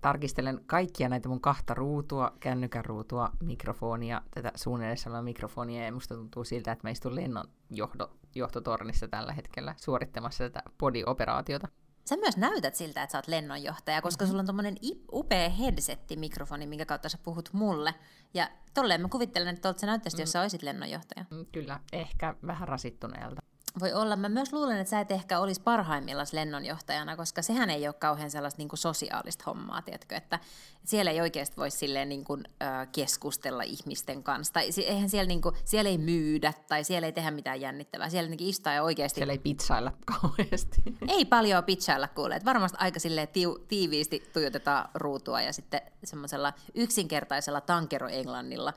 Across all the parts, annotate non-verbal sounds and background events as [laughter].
Tarkistelen kaikkia näitä mun kahta ruutua, kännykän ruutua, mikrofonia, tätä suun edessä olevaa mikrofonia, ja musta tuntuu siltä, että mä istun lennon johdo, johtotornissa tällä hetkellä suorittamassa tätä podioperaatiota. Sä myös näytät siltä, että sä oot lennonjohtaja, koska sulla on tommonen upea headsetti-mikrofoni, minkä kautta sä puhut mulle. Ja tolleen mä kuvittelen, että tuolta sä näyttäisit, mm. jos sä olisit lennonjohtaja. Mm, kyllä, ehkä vähän rasittuneelta. Voi olla. Mä myös luulen, että sä et ehkä olisi parhaimmillaan lennonjohtajana, koska sehän ei ole kauhean sellaista niin kuin sosiaalista hommaa, tiedätkö? Että siellä ei oikeasti voi silleen niin kuin, äh, keskustella ihmisten kanssa. Tai eihän siellä, niin kuin, siellä ei myydä tai siellä ei tehdä mitään jännittävää. Siellä niin istaa ja oikeasti... Siellä ei pizzailla [laughs] kauheasti. Ei paljon pizzailla kuule. Että varmasti aika silleen tiu- tiiviisti tuijotetaan ruutua ja sitten semmoisella yksinkertaisella tankero-englannilla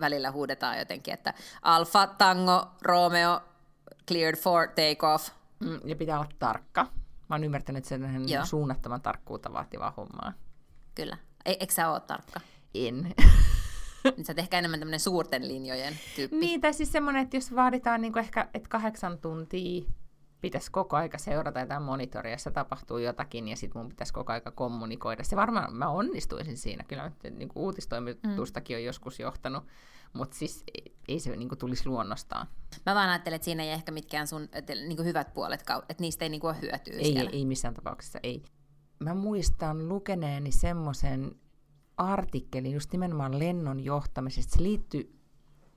välillä huudetaan jotenkin, että Alfa, Tango, Romeo, cleared for takeoff. Mm, ja pitää olla tarkka. Mä oon ymmärtänyt, että se on Joo. suunnattoman tarkkuutta vaativaa hommaa. Kyllä. E- eikö sä ole tarkka? En. Nyt sä oot ehkä enemmän tämmöinen suurten linjojen tyyppi. Niin, tai siis semmoinen, että jos vaaditaan niin ehkä, että kahdeksan tuntia pitäisi koko aika seurata jotain monitoria, jossa tapahtuu jotakin, ja sitten mun pitäisi koko aika kommunikoida. Se varmaan, mä onnistuisin siinä. Kyllä niin uutistoimitustakin mm. on joskus johtanut mutta siis ei se niin kuin, tulisi luonnostaan. Mä vaan ajattelen, että siinä ei ehkä mitkään sun että, niin kuin hyvät puolet, että niistä ei niin kuin, ole hyötyä ei, siellä. Ei, ei missään tapauksessa, ei. Mä muistan lukeneeni semmoisen artikkelin just nimenomaan lennon johtamisesta. Se liittyy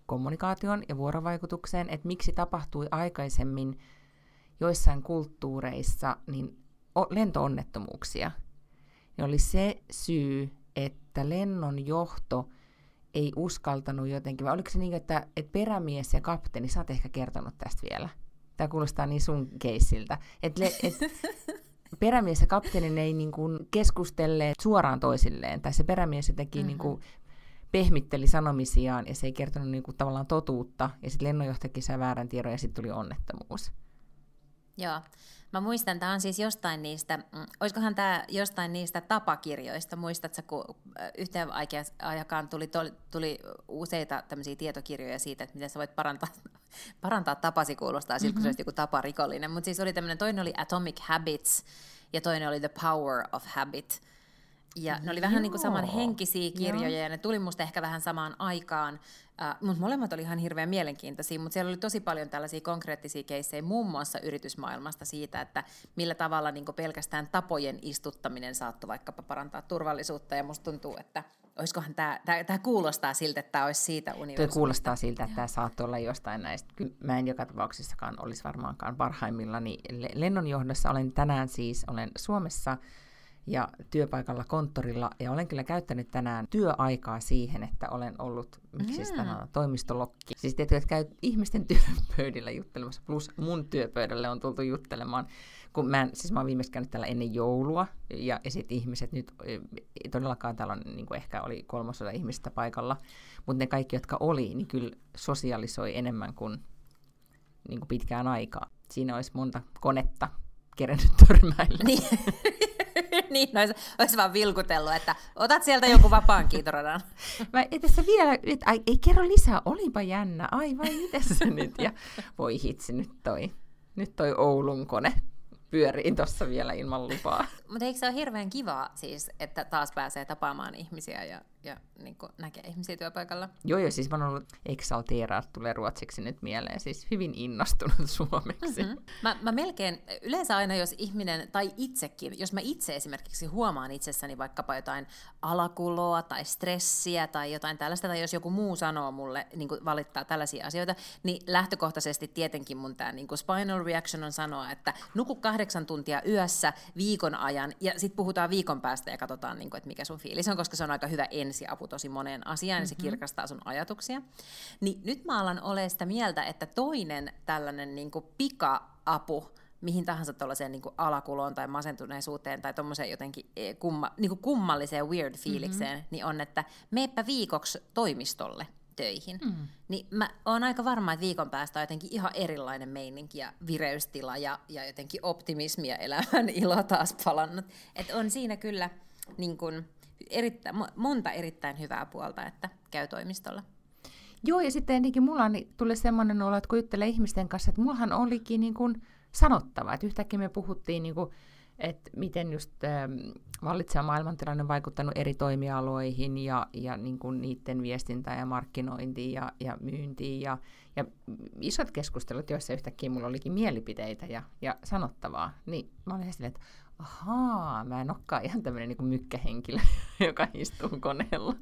kommunikaation ja vuorovaikutukseen, että miksi tapahtui aikaisemmin joissain kulttuureissa niin lentoonnettomuuksia. Ja oli se syy, että lennon johto ei uskaltanut jotenkin, vai oliko se niin, että, että perämies ja kapteeni, sä oot ehkä kertonut tästä vielä. Tämä kuulostaa niin sun keissiltä. Että et, [laughs] perämies ja kapteeni ei niin kuin keskustelleet suoraan toisilleen, tai se perämies jotenkin mm-hmm. niin kuin pehmitteli sanomisiaan, ja se ei kertonut niin kuin tavallaan totuutta, ja sitten lennonjohtajakin sai väärän tiedon, ja sitten tuli onnettomuus. Joo. Mä muistan, tämä on siis jostain niistä, mm, olisikohan tämä jostain niistä tapakirjoista, muistatko, kun yhteen aikaan tuli, tuli useita tämmöisiä tietokirjoja siitä, että miten sä voit parantaa, [laughs] parantaa tapasi, kuulostaa mm-hmm. siltä, kun se olisi joku taparikollinen, mutta siis oli tämmöinen, toinen oli Atomic Habits, ja toinen oli The Power of Habit, ja ne oli vähän niin kuin saman henkisiä kirjoja Joo. ja ne tuli musta ehkä vähän samaan aikaan, uh, mutta molemmat oli ihan hirveän mielenkiintoisia, mutta siellä oli tosi paljon tällaisia konkreettisia keissejä muun muassa yritysmaailmasta siitä, että millä tavalla niin pelkästään tapojen istuttaminen saattoi vaikkapa parantaa turvallisuutta ja musta tuntuu, että olisikohan tämä, tämä, tämä kuulostaa siltä, että tämä olisi siitä universumista. Tuo kuulostaa siltä, että tämä saattoi olla jostain näistä. Kyllä mä en joka tapauksessakaan olisi varmaankaan parhaimmillani lennonjohdossa. Olen tänään siis, olen Suomessa ja työpaikalla konttorilla, ja olen kyllä käyttänyt tänään työaikaa siihen, että olen ollut, miksi mm. tämä toimistolokki. Siis te, että käy ihmisten [laughs] työpöydillä juttelemassa, plus mun työpöydälle on tultu juttelemaan, kun mä, en, siis mä oon viimeksi käynyt täällä ennen joulua, ja, ja sitten ihmiset nyt, ei todellakaan täällä on, niin ehkä oli kolmasosa ihmistä paikalla, mutta ne kaikki, jotka oli, niin kyllä sosialisoi enemmän kuin, niin kuin pitkään aikaa. Siinä olisi monta konetta kerennyt [laughs] törmäillä. Niin. [laughs] [laughs] niin, no, olisi, olisi vaan vilkutellut, että otat sieltä jonkun vapaan kiitoradan. [laughs] Mä tässä vielä, et, ai, ei kerro lisää, olipa jännä, ai vai miten se nyt, ja voi hitsi, nyt toi, nyt toi Oulun kone pyörii tuossa vielä ilman lupaa. Mutta eikö se ole hirveän kiva siis, että taas pääsee tapaamaan ihmisiä ja, ja niin näkee ihmisiä työpaikalla? Joo, joo, siis mä oon ollut exalteeraa, tulee ruotsiksi nyt mieleen, siis hyvin innostunut [laughs] suomeksi. Mm-hmm. Mä, mä melkein, yleensä aina jos ihminen, tai itsekin, jos mä itse esimerkiksi huomaan itsessäni vaikkapa jotain alakuloa tai stressiä tai jotain tällaista, tai jos joku muu sanoo mulle, niin valittaa tällaisia asioita, niin lähtökohtaisesti tietenkin mun tämä niin spinal reaction on sanoa, että nuku kahdeksan tuntia yössä viikon ajan, ja sitten puhutaan viikon päästä ja katsotaan, niin kuin, että mikä sun fiilis on, koska se on aika hyvä ensiapu tosi moneen asiaan, mm-hmm. ja se kirkastaa sun ajatuksia. Niin nyt mä alan olemaan sitä mieltä, että toinen tällainen niin kuin pika-apu mihin tahansa tuollaiseen niin alakuloon tai masentuneisuuteen tai tuommoiseen jotenkin e, kumma, niin kuin kummalliseen weird fiilikseen, mm-hmm. niin on, että meepä viikoksi toimistolle töihin. Mm. Niin mä oon aika varma, että viikon päästä on jotenkin ihan erilainen meininki ja vireystila ja, ja jotenkin optimismi ja elämän [laughs] ilo taas palannut. Että on siinä kyllä niin kun, erittä, monta erittäin hyvää puolta, että käy toimistolla. Joo, ja sitten ennenkin mulla niin tuli semmoinen olo, että kun juttelee ihmisten kanssa, että mullahan olikin niin kuin sanottava, että yhtäkkiä me puhuttiin niin kuin että miten just äh, vallitseva maailmantilanne vaikuttanut eri toimialoihin ja, ja niin kuin niiden viestintään ja markkinointiin ja, ja myyntiin ja, ja isot keskustelut, joissa yhtäkkiä mulla olikin mielipiteitä ja, ja sanottavaa, niin mä olin silleen, että ahaa, mä en olekaan ihan tämmöinen niin mykkähenkilö, [laughs] joka istuu koneella.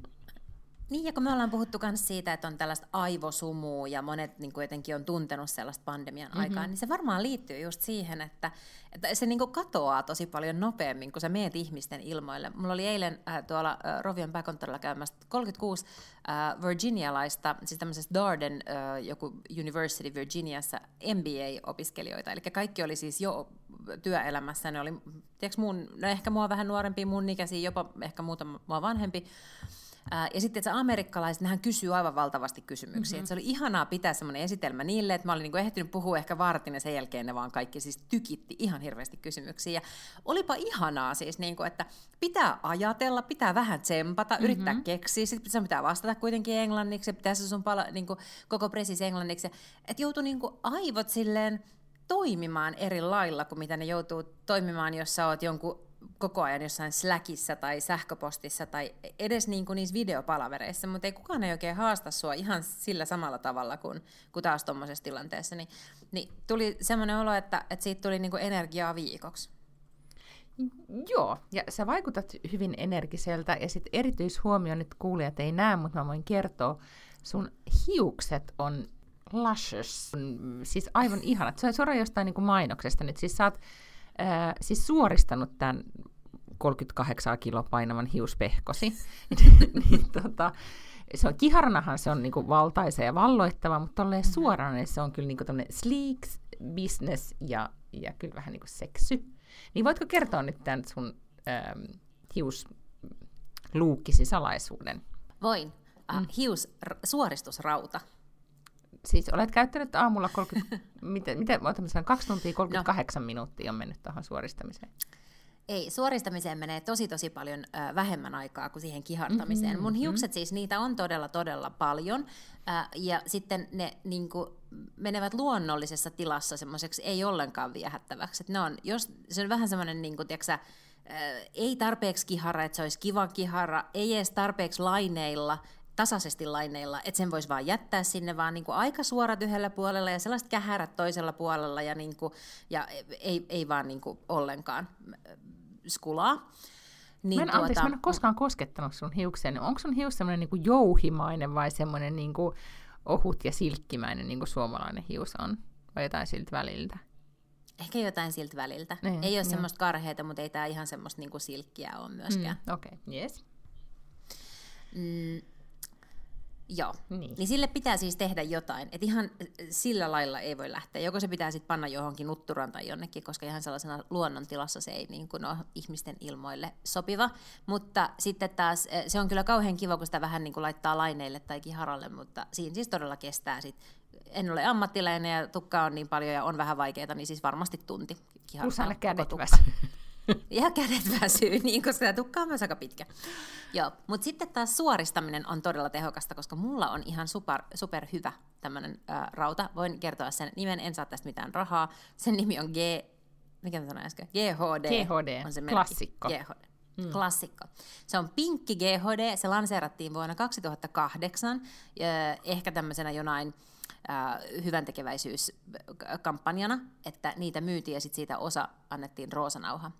Niin, ja kun me ollaan puhuttu myös siitä, että on tällaista aivosumua ja monet niin kuin jotenkin on tuntenut sellaista pandemian mm-hmm. aikaa, niin se varmaan liittyy just siihen, että, että se niin kuin katoaa tosi paljon nopeammin, kun sä meet ihmisten ilmoille. Mulla oli eilen äh, tuolla äh, Rovion pääkonttorilla käymässä 36 äh, virginialaista, siis tämmöisessä Darden äh, joku University Virginiassa MBA-opiskelijoita, eli kaikki oli siis jo työelämässä, ne oli, tiedätkö, mun, no ehkä mua vähän nuorempi, mun ikäisiä, jopa ehkä muutama mua vanhempi, ja sitten, että se amerikkalaiset, nehän kysyy aivan valtavasti kysymyksiä. Mm-hmm. se oli ihanaa pitää semmoinen esitelmä niille, että mä olin niin ehtinyt puhua ehkä vartin ja sen jälkeen ne vaan kaikki siis tykitti ihan hirveästi kysymyksiä. Ja olipa ihanaa siis, niin kuin, että pitää ajatella, pitää vähän tsempata, mm-hmm. yrittää keksiä, sitten pitää vastata kuitenkin englanniksi, pitää se sun pala, niin kuin, koko presis englanniksi. Että joutui niin kuin aivot silleen toimimaan eri lailla kuin mitä ne joutuu toimimaan, jos sä oot jonkun koko ajan jossain Slackissa tai sähköpostissa tai edes niin kuin niissä videopalavereissa, mutta ei kukaan ei oikein haasta sua ihan sillä samalla tavalla kuin, kuin taas tuommoisessa tilanteessa. Niin, niin tuli semmoinen olo, että, että siitä tuli niin kuin energiaa viikoksi. Joo, ja sä vaikutat hyvin energiseltä, ja sitten erityishuomio nyt kuulijat ei näe, mutta mä voin kertoa, sun hiukset on luscious, siis aivan ihanat. Se on suoraan jostain niin kuin mainoksesta nyt, siis sä oot ää, siis suoristanut tämän 38 kiloa painavan hiuspehkosi. [laughs] niin, tota, se on, kiharanahan se on niinku valtaisa ja valloittava, mutta tolleen mm-hmm. suoraan niin se on kyllä niinku sleek, business ja, ja kyllä vähän niinku seksy. Niin voitko kertoa nyt tämän sun ähm, hiusluukkisi salaisuuden? Voin. Uh, mm. Hius, r- suoristusrauta Siis olet käyttänyt aamulla 30, [laughs] miten, miten, 2 tuntia 38 no. minuuttia on mennyt tuohon suoristamiseen. Ei, suoristamiseen menee tosi tosi paljon ö, vähemmän aikaa kuin siihen kihartamiseen. Mm-hmm, Mun mm-hmm. hiukset siis, niitä on todella todella paljon. Ö, ja sitten ne niin kuin, menevät luonnollisessa tilassa semmoiseksi ei ollenkaan viehättäväksi. Et ne on, jos, se on vähän semmoinen, niin kuin, tiiäksä, ei tarpeeksi kihara, että se olisi kiva kihara, ei edes tarpeeksi laineilla, tasaisesti laineilla, että sen voisi vaan jättää sinne, vaan niin kuin aika suorat yhdellä puolella ja sellaiset kähärät toisella puolella ja, niin kuin, ja ei, ei vaan niin kuin ollenkaan äh, skulaa. Niin mä, en, tuota, anteeksi, mä en ole koskaan koskettanut sun hiukseen. Onko sun hius semmoinen niin jouhimainen vai semmoinen niin kuin ohut ja silkkimäinen, niin kuin suomalainen hius on? Vai jotain siltä väliltä? Ehkä jotain siltä väliltä. Niin, ei ole niin. semmoista karheita, mutta ei tämä ihan semmoista niin kuin silkkiä ole myöskään. Mm, Okei, okay. yes. Mm, Joo, niin. niin sille pitää siis tehdä jotain. Et ihan sillä lailla ei voi lähteä. Joko se pitää sitten panna johonkin nutturaan tai jonnekin, koska ihan sellaisena luonnontilassa se ei niin kuin ole ihmisten ilmoille sopiva. Mutta sitten taas eh, se on kyllä kauhean kiva, kun sitä vähän niin kuin laittaa laineille tai kiharalle, mutta siinä siis todella kestää sit. En ole ammattilainen ja tukka on niin paljon ja on vähän vaikeaa, niin siis varmasti tunti kihartaa. Plus kädet ja kädet väsyy, [laughs] niin, koska tämä tukka on myös aika pitkä. Joo, mutta sitten taas suoristaminen on todella tehokasta, koska mulla on ihan super, super hyvä tämmöinen äh, rauta. Voin kertoa sen nimen, en saa tästä mitään rahaa. Sen nimi on G... Mikä mä sanoin äsken? GHD. GHD, on se klassikko. GHD. Mm. Klassikko. Se on pinkki GHD, se lanseerattiin vuonna 2008, ehkä tämmöisenä jonain hyvän tekeväisyyskampanjana, että niitä myytiin ja sitten siitä osa annettiin roosanauha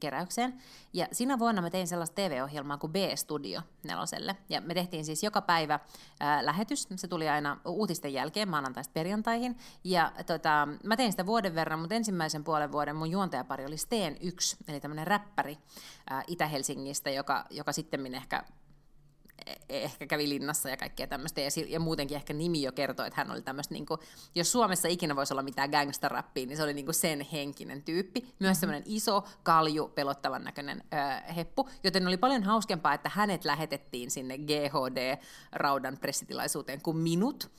keräykseen. Ja siinä vuonna mä tein sellaista TV-ohjelmaa kuin B-Studio neloselle. Ja me tehtiin siis joka päivä ää, lähetys. Se tuli aina uutisten jälkeen maanantaista perjantaihin. Ja tota, mä tein sitä vuoden verran, mutta ensimmäisen puolen vuoden mun juontajapari oli Steen 1, eli tämmöinen räppäri ää, Itä-Helsingistä, joka, joka sitten ehkä ehkä kävi linnassa ja kaikkea tämmöistä, ja, ja muutenkin ehkä nimi jo kertoi, että hän oli tämmöistä, niin kuin, jos Suomessa ikinä voisi olla mitään gangsterappia, niin se oli niin kuin sen henkinen tyyppi. Myös mm-hmm. semmoinen iso, kalju, pelottavan näköinen ö, heppu, joten oli paljon hauskempaa, että hänet lähetettiin sinne GHD-raudan pressitilaisuuteen kuin minut.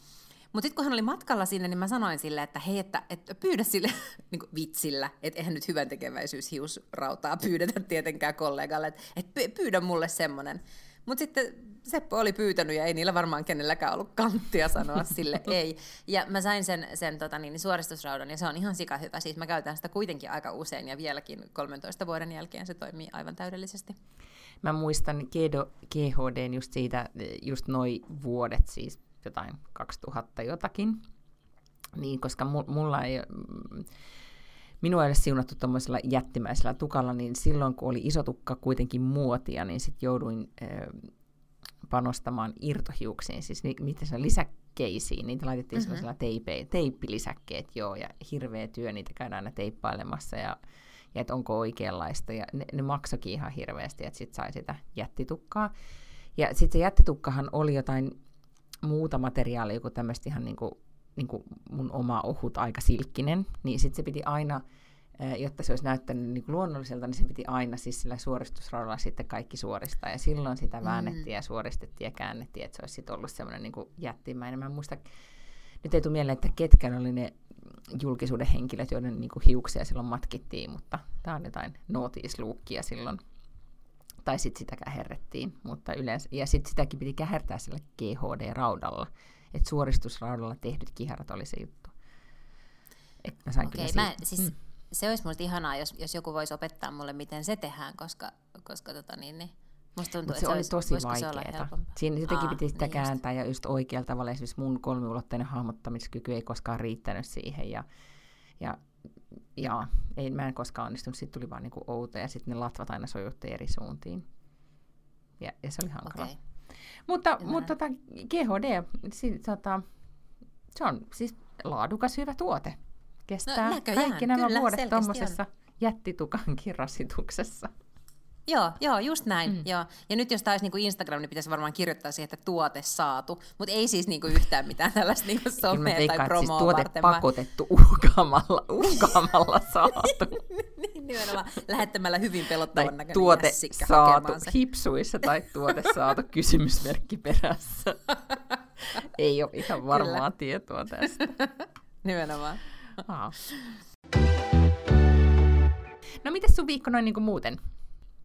Mutta sitten kun hän oli matkalla sinne, niin mä sanoin sille, että hei, että, että pyydä sille [laughs] niin vitsillä, että eihän nyt hyvän tekeväisyys hiusrautaa pyydetä tietenkään kollegalle, että, että pyydä mulle semmoinen. Mutta sitten Seppo oli pyytänyt ja ei niillä varmaan kenelläkään ollut kanttia sanoa sille [laughs] ei. Ja mä sain sen, sen tota niin, suoristusraudan ja se on ihan hyvä. Siis mä käytän sitä kuitenkin aika usein ja vieläkin 13 vuoden jälkeen se toimii aivan täydellisesti. Mä muistan GHD just siitä, just noi vuodet, siis jotain 2000 jotakin. Niin, koska mulla ei, minua ei ole siunattu tuommoisella jättimäisellä tukalla, niin silloin kun oli iso tukka kuitenkin muotia, niin sitten jouduin äh, panostamaan irtohiuksiin, siis ni, miten se lisäkkeisiin, niitä laitettiin mm-hmm. sellaisella teipe, teippilisäkkeet, joo, ja hirveä työ, niitä käydään aina teippailemassa, ja, ja että onko oikeanlaista, ja ne, ne maksoikin ihan hirveästi, että sitten sai sitä jättitukkaa. Ja sitten se jättitukkahan oli jotain muuta materiaalia kuin tämmöistä ihan niin kuin, niin kuin mun oma ohut aika silkkinen, niin sitten se piti aina, jotta se olisi näyttänyt niin kuin luonnolliselta, niin se piti aina siis sillä suoristusraudalla sitten kaikki suoristaa. Ja silloin sitä mm. väännettiin ja suoristettiin ja käännettiin, että se olisi sitten ollut semmoinen niin jättimäinen. Mä muista, nyt ei tule mieleen, että ketkä oli ne julkisuuden henkilöt, joiden niin kuin hiuksia silloin matkittiin, mutta tämä on jotain nootiisluukkia silloin tai sitten sitä käherrettiin, mutta yleensä, ja sitten sitäkin piti kähertää sillä GHD-raudalla, että suoristusraudalla tehdyt kiharat oli se juttu. Et mä sain Okei, kyllä mä, siis mm. se olisi musta ihanaa, jos, jos joku voisi opettaa mulle, miten se tehdään, koska, koska tota niin, niin Musta tuntuu, se, se oli tosi vaikeaa. Siinä jotenkin piti sitä niin kääntää just. ja just oikealla tavalla. Esimerkiksi mun kolmiulotteinen hahmottamiskyky ei koskaan riittänyt siihen. Ja, ja ja ei, mä en koskaan onnistunut. Sitten tuli vaan niinku outo ja sitten ne latvat aina sojutti eri suuntiin. Ja, ja se oli hankala. Okay. Mutta, mutta tota, GHD, si, tota, se on siis laadukas hyvä tuote. Kestää no, kaikki nämä Kyllä, vuodet tuommoisessa jättitukankin rasituksessa. Joo, joo, just näin. Mm. Joo. Ja nyt jos tämä olisi niinku Instagram, niin pitäisi varmaan kirjoittaa siihen, että tuote saatu. Mutta ei siis niinku yhtään mitään tällaista niinku somea tai promoa siis tuote varten. pakotettu [laughs] uhkaamalla, uhkaamalla saatu. [laughs] nimenomaan lähettämällä hyvin pelottavan näköinen tuote saatu hipsuissa tai tuote saatu kysymysmerkki perässä. [laughs] ei ole ihan varmaa Kyllä. tietoa tästä. [laughs] nimenomaan. Aha. [laughs] No miten sun viikko noin niin kuin muuten?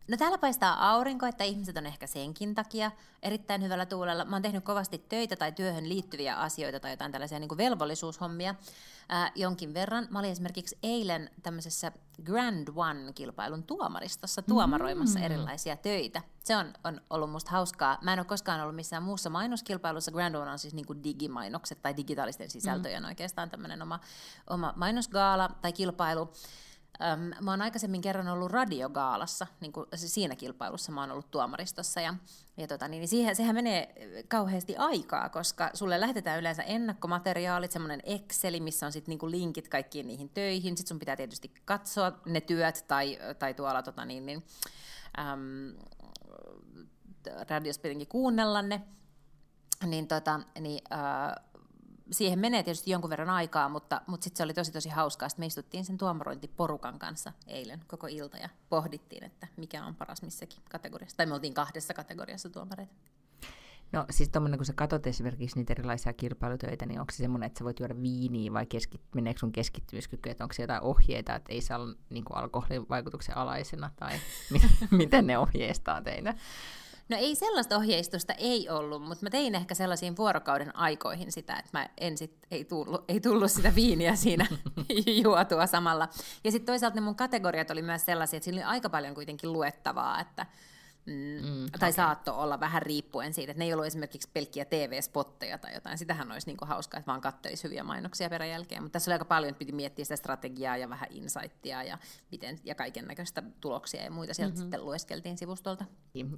No täällä paistaa aurinko, että ihmiset on ehkä senkin takia erittäin hyvällä tuulella. Mä oon tehnyt kovasti töitä tai työhön liittyviä asioita tai jotain tällaisia niin kuin velvollisuushommia ää, jonkin verran. Mä olin esimerkiksi eilen tämmöisessä Grand One-kilpailun tuomaristossa tuomaroimassa mm. erilaisia töitä. Se on, on ollut musta hauskaa. Mä en ole koskaan ollut missään muussa mainoskilpailussa. Grand One on siis niin kuin digimainokset tai digitaalisten sisältöjen mm. oikeastaan tämmöinen oma, oma mainosgaala tai kilpailu. Öm, mä oon aikaisemmin kerran ollut radiogaalassa, niin kuin siinä kilpailussa mä oon ollut tuomaristossa, ja, ja tota, niin, niin siihen, sehän menee kauheasti aikaa, koska sulle lähetetään yleensä ennakkomateriaalit, semmoinen Exceli, missä on sitten niinku linkit kaikkiin niihin töihin, sitten sun pitää tietysti katsoa ne työt tai, tai tuolla tota, niin, niin, äm, kuunnella ne, niin, tota, niin äh, siihen menee tietysti jonkun verran aikaa, mutta, mutta sitten se oli tosi tosi hauskaa. Sitten me istuttiin sen tuomarointiporukan kanssa eilen koko ilta ja pohdittiin, että mikä on paras missäkin kategoriassa. Tai me oltiin kahdessa kategoriassa tuomareita. No siis tuommoinen, kun sä katsot esimerkiksi niitä erilaisia kilpailutöitä, niin onko se semmoinen, että sä voit juoda viiniä vai keskit, meneekö sun keskittymiskyky, että onko se jotain ohjeita, että ei saa niin alkoholin vaikutuksen alaisena, tai [laughs] miten ne ohjeistaa teitä? No ei sellaista ohjeistusta ei ollut, mutta mä tein ehkä sellaisiin vuorokauden aikoihin sitä, että mä en sit, ei, tullut, ei tullut sitä viiniä siinä [laughs] juotua samalla. Ja sitten toisaalta ne mun kategoriat oli myös sellaisia, että siinä oli aika paljon kuitenkin luettavaa, että Mm, mm, tai okay. saatto olla vähän riippuen siitä, että ne ei ollut esimerkiksi pelkkiä TV-spotteja tai jotain. Sitähän olisi niinku hauskaa, että vaan kattelisi hyviä mainoksia peräjälkeen. Mutta tässä oli aika paljon, että piti miettiä sitä strategiaa ja vähän insightia ja, miten, ja kaiken näköistä tuloksia ja muita sieltä mm-hmm. sitten lueskeltiin sivustolta.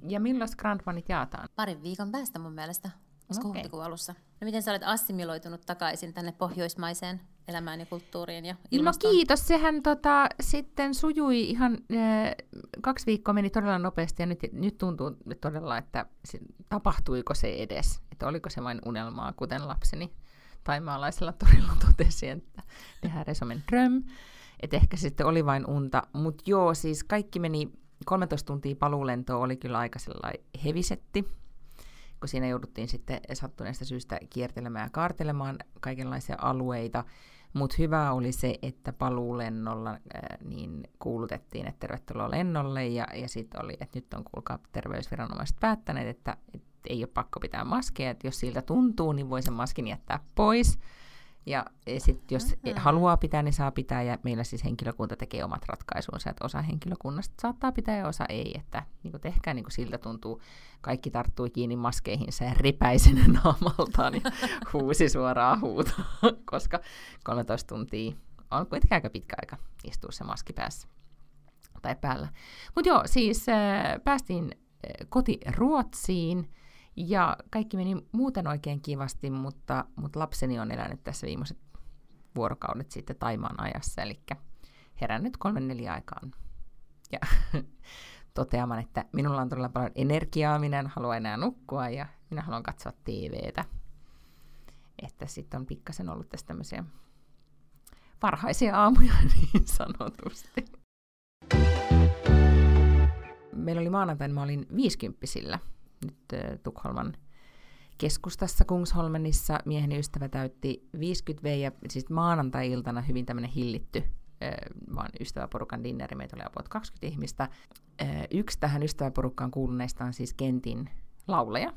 Ja milloin Grand Oneit jaetaan? Parin viikon päästä mun mielestä. okay. huhtikuun alussa. No miten sä olet assimiloitunut takaisin tänne pohjoismaiseen elämään ja kulttuuriin ja ilmastoon? No kiitos, sehän tota, sitten sujui ihan äh, kaksi viikkoa meni todella nopeasti ja nyt, nyt tuntuu todella, että se, tapahtuiko se edes, että oliko se vain unelmaa, kuten lapseni taimaalaisella torilla [laughs] totesi, että tehdään resomen dröm, että ehkä sitten oli vain unta, mutta joo, siis kaikki meni 13 tuntia paluulentoa oli kyllä aika sellainen hevisetti, kun siinä jouduttiin sitten sattuneesta syystä kiertelemään ja kaartelemaan kaikenlaisia alueita. Mutta hyvä oli se, että paluulennolla äh, niin kuulutettiin, että tervetuloa lennolle, ja, ja sitten oli, että nyt on kuulkaa terveysviranomaiset päättäneet, että, että ei ole pakko pitää maskeja, että jos siltä tuntuu, niin voi sen maskin jättää pois. Ja sitten jos mm-hmm. haluaa pitää, niin saa pitää, ja meillä siis henkilökunta tekee omat ratkaisunsa, että osa henkilökunnasta saattaa pitää ja osa ei, että niin kuin tehkää niin kuin siltä tuntuu. Kaikki tarttui kiinni maskeihinsa ja ripäisen [laughs] naamaltaan ja [laughs] huusi suoraan huuta, koska 13 tuntia on kuitenkin aika pitkä aika istua se maski päässä tai päällä. Mutta joo, siis äh, päästiin äh, koti Ruotsiin, ja kaikki meni muuten oikein kivasti, mutta, mutta lapseni on elänyt tässä viimeiset vuorokaudet sitten Taimaan ajassa, eli herännyt kolmen neljä aikaan. Ja [laughs] toteamaan, että minulla on todella paljon energiaa, minä en halua enää nukkua ja minä haluan katsoa TVtä. Että sitten on pikkasen ollut tässä tämmöisiä varhaisia aamuja [laughs] niin sanotusti. Meillä oli maanantaina, mä olin viisikymppisillä nyt äh, Tukholman keskustassa Kungsholmenissa mieheni ystävä täytti 50 V ja siis maanantai-iltana hyvin tämmöinen hillitty äh, vaan ystäväporukan dinneri, meitä oli about 20 ihmistä. Äh, yksi tähän ystäväporukkaan kuuluneista on siis Kentin lauleja,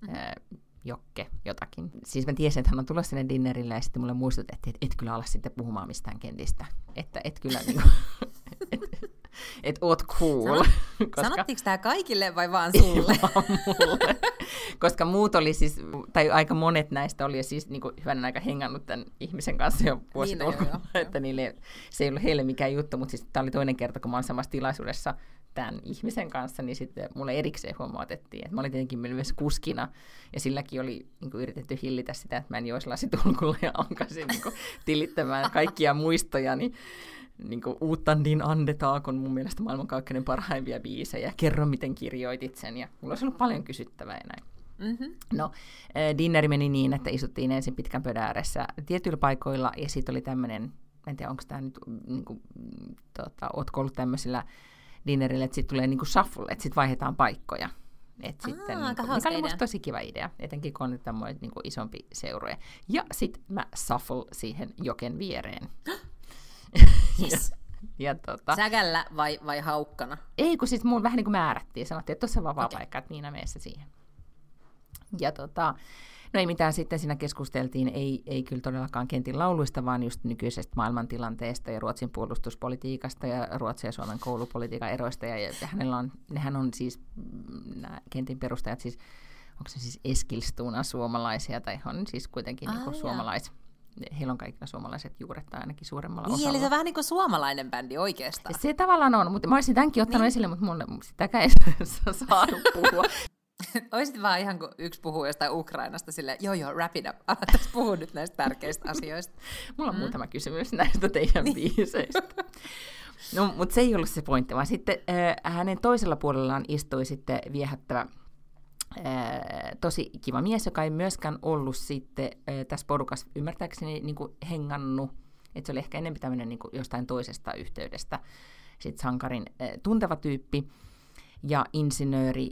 mm-hmm. Jokke jotakin. Siis mä tiesin, että hän on tulossa sinne dinnerille ja sitten mulle muistutettiin, että et kyllä ala sitten puhumaan mistään Kentistä. Että et kyllä niinku, [laughs] [laughs] et, että oot cool. Sano, [laughs] koska... Sanottiinko tämä kaikille vai vaan sulle? vaan mulle. [laughs] koska muut oli siis, tai aika monet näistä oli siis niin kuin hyvänä aika hengannut tämän ihmisen kanssa jo vuosi niin, jo, [laughs] että niille, se ei ollut heille mikään juttu, mutta siis tämä oli toinen kerta, kun mä olen samassa tilaisuudessa tämän ihmisen kanssa, niin sitten mulle erikseen huomautettiin, että mä olin tietenkin myös kuskina, ja silläkin oli niin kuin, yritetty hillitä sitä, että mä en joisi lasitulkulla ja alkaisin niin kuin, tilittämään kaikkia muistoja, niin niin kuin, uutta Din Andetaakon mun mielestä maailmankaikkeuden parhaimpia biisejä. Kerro, miten kirjoitit sen. Ja mulla olisi ollut paljon kysyttävää ja näin. Mm-hmm. No, äh, dinneri meni niin, että istuttiin ensin pitkän pöydän ääressä tietyillä paikoilla, ja sitten oli tämmöinen, en tiedä onko tämä nyt, niin kuin, tota, ootko ollut tämmöisillä dinnerillä, että sitten tulee niin kuin shuffle, että sitten vaihdetaan paikkoja. Et Aa, sitten, niin kuin, mikä oli musta tosi kiva idea, etenkin kun on tämmöinen niin isompi seurue. Ja sitten mä shuffle siihen joken viereen. [gasps] Yes. [laughs] ja, ja tota, Säkällä vai, vai haukkana? Ei, kun siis mun vähän niin kuin määrättiin. Sanottiin, että tuossa on vapaa okay. paikka, että Niina meessä siihen. Ja tota, no ei mitään, sitten siinä keskusteltiin, ei, ei kyllä todellakaan kentin lauluista, vaan just nykyisestä maailmantilanteesta ja Ruotsin puolustuspolitiikasta ja Ruotsin ja Suomen koulupolitiikan eroista. Ja, ja hänellä on, nehän on siis, mm, nämä kentin perustajat siis, onko se siis Eskilstuna suomalaisia, tai on siis kuitenkin ah, niin suomalais, heillä on kaikilla suomalaiset juuret tai ainakin suuremmalla niin, osalla. eli se on vähän niin kuin suomalainen bändi oikeastaan. Se tavallaan on, mutta mä olisin tämänkin ottanut niin. esille, mutta mulle sitäkään ei [laughs] saanut puhua. [laughs] Oisit vaan ihan kuin yksi puhuu jostain Ukrainasta sille, joo joo, wrap it up, [laughs] aletaan puhua nyt näistä tärkeistä asioista. Mulla on mm. muutama kysymys näistä teidän niin. biiseistä. No, mutta se ei ollut se pointti, vaan sitten äh, hänen toisella puolellaan istui sitten viehättävä tosi kiva mies, joka ei myöskään ollut sitten tässä porukassa ymmärtääkseni niin kuin hengannut, että se oli ehkä enemmän tämmöinen niin kuin jostain toisesta yhteydestä. Sit sankarin tunteva tyyppi ja insinööri,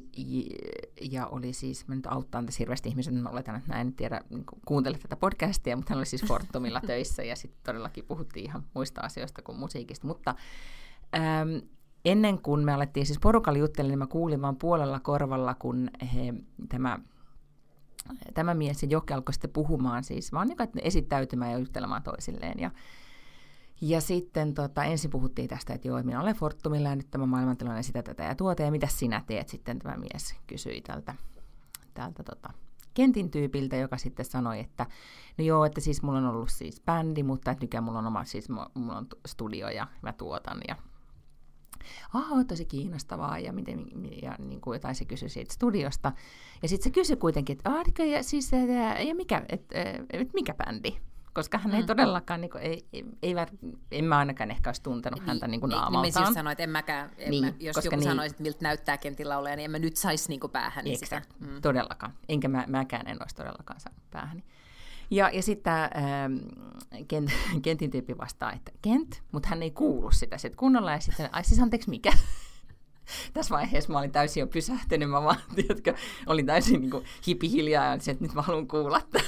ja oli siis, mä nyt auttaan tässä hirveästi ihmisen, mä oletan, että mä en tiedä, niin kuuntele tätä podcastia, mutta hän oli siis Fortumilla töissä, ja sitten todellakin puhuttiin ihan muista asioista kuin musiikista, mutta äm, ennen kuin me alettiin siis porukalla juttelemaan, niin mä kuulin vaan puolella korvalla, kun he, tämä, tämä mies ja Jokke alkoi sitten puhumaan siis, vaan niin esittäytymään ja juttelemaan toisilleen. Ja, ja sitten tota, ensin puhuttiin tästä, että joo, minä olen Fortumilla ja nyt tämä maailmantilanne sitä tätä ja tuota, ja mitä sinä teet sitten, tämä mies kysyi tältä, tältä tota, Kentin tyypiltä, joka sitten sanoi, että no joo, että siis mulla on ollut siis bändi, mutta että nykyään mulla on oma, siis mulla on studio ja mä tuotan ja ah, tosi kiinnostavaa, ja, miten, ja niin kuin jotain se kysyi siitä studiosta. Ja sitten se kysyi kuitenkin, että ah, ja, siis, ja, ja mikä, et, et, mikä bändi? koska hän mm. ei todellakaan, niin kuin, ei, ei, ei, en mä ainakaan ehkä olisi tuntenut niin, häntä niin kuin naamaltaan. Niin, niin siis sanoin, että en mäkään, en niin, mä, jos joku niin, sanoisi, että miltä näyttää kentillä oleja, niin en mä nyt saisi niin päähän exact, sitä. Mm. Todellakaan. Enkä mä, mäkään en olisi todellakaan saanut päähän. Ja, ja sitten tämä ähm, Kent, [laughs] Kentin tyyppi vastaa, että Kent, mutta hän ei kuulu sitä sit kunnolla. Ja sitten, ai siis anteeksi mikä? [laughs] Tässä vaiheessa mä olin täysin jo pysähtynyt, mä vaan, [laughs] tiedätkö, olin täysin niin hipihiljaa ja että nyt mä haluan kuulla, että,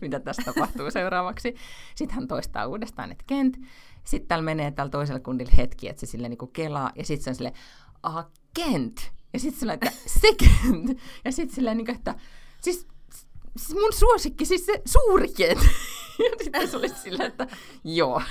mitä tässä tapahtuu seuraavaksi. Sitten hän toistaa uudestaan, että Kent. Sitten täällä menee tällä toisella kundilla hetki, että se sille niin kelaa ja sitten se on silleen, ah, Kent. Ja sitten sillä että second. Ja sitten silleen, niin kuin, että siis siis mun suosikki, siis se suurikin. [laughs] ja sitten se oli sillä, että joo.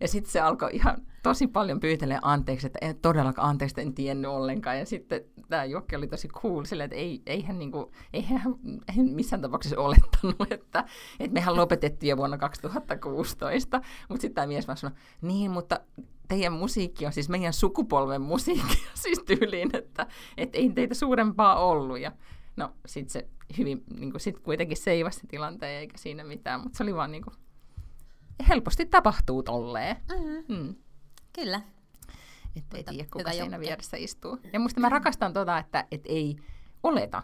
Ja sitten se alkoi ihan tosi paljon pyytelee anteeksi, että todellakaan anteeksi, en tiennyt ollenkaan. Ja sitten tämä Jokki oli tosi cool sillä, että ei, eihän, niinku, eihän ei missään tapauksessa olettanut, [laughs] että, että mehän lopetettiin jo vuonna 2016. Mutta sitten tämä mies vaan sanoi, niin, mutta teidän musiikki on siis meidän sukupolven musiikki, [laughs] siis tyyliin, että, että ei teitä suurempaa ollut. Ja no sitten se hyvin niin kuin, sit kuitenkin seivasi tilanteen eikä siinä mitään, mutta se oli vaan niin kuin, helposti tapahtuu tolleen. Mm-hmm. Mm. Kyllä. Että ei tiedä, kuka siinä jokke. vieressä istuu. Ja musta mä rakastan tota, että et ei oleta,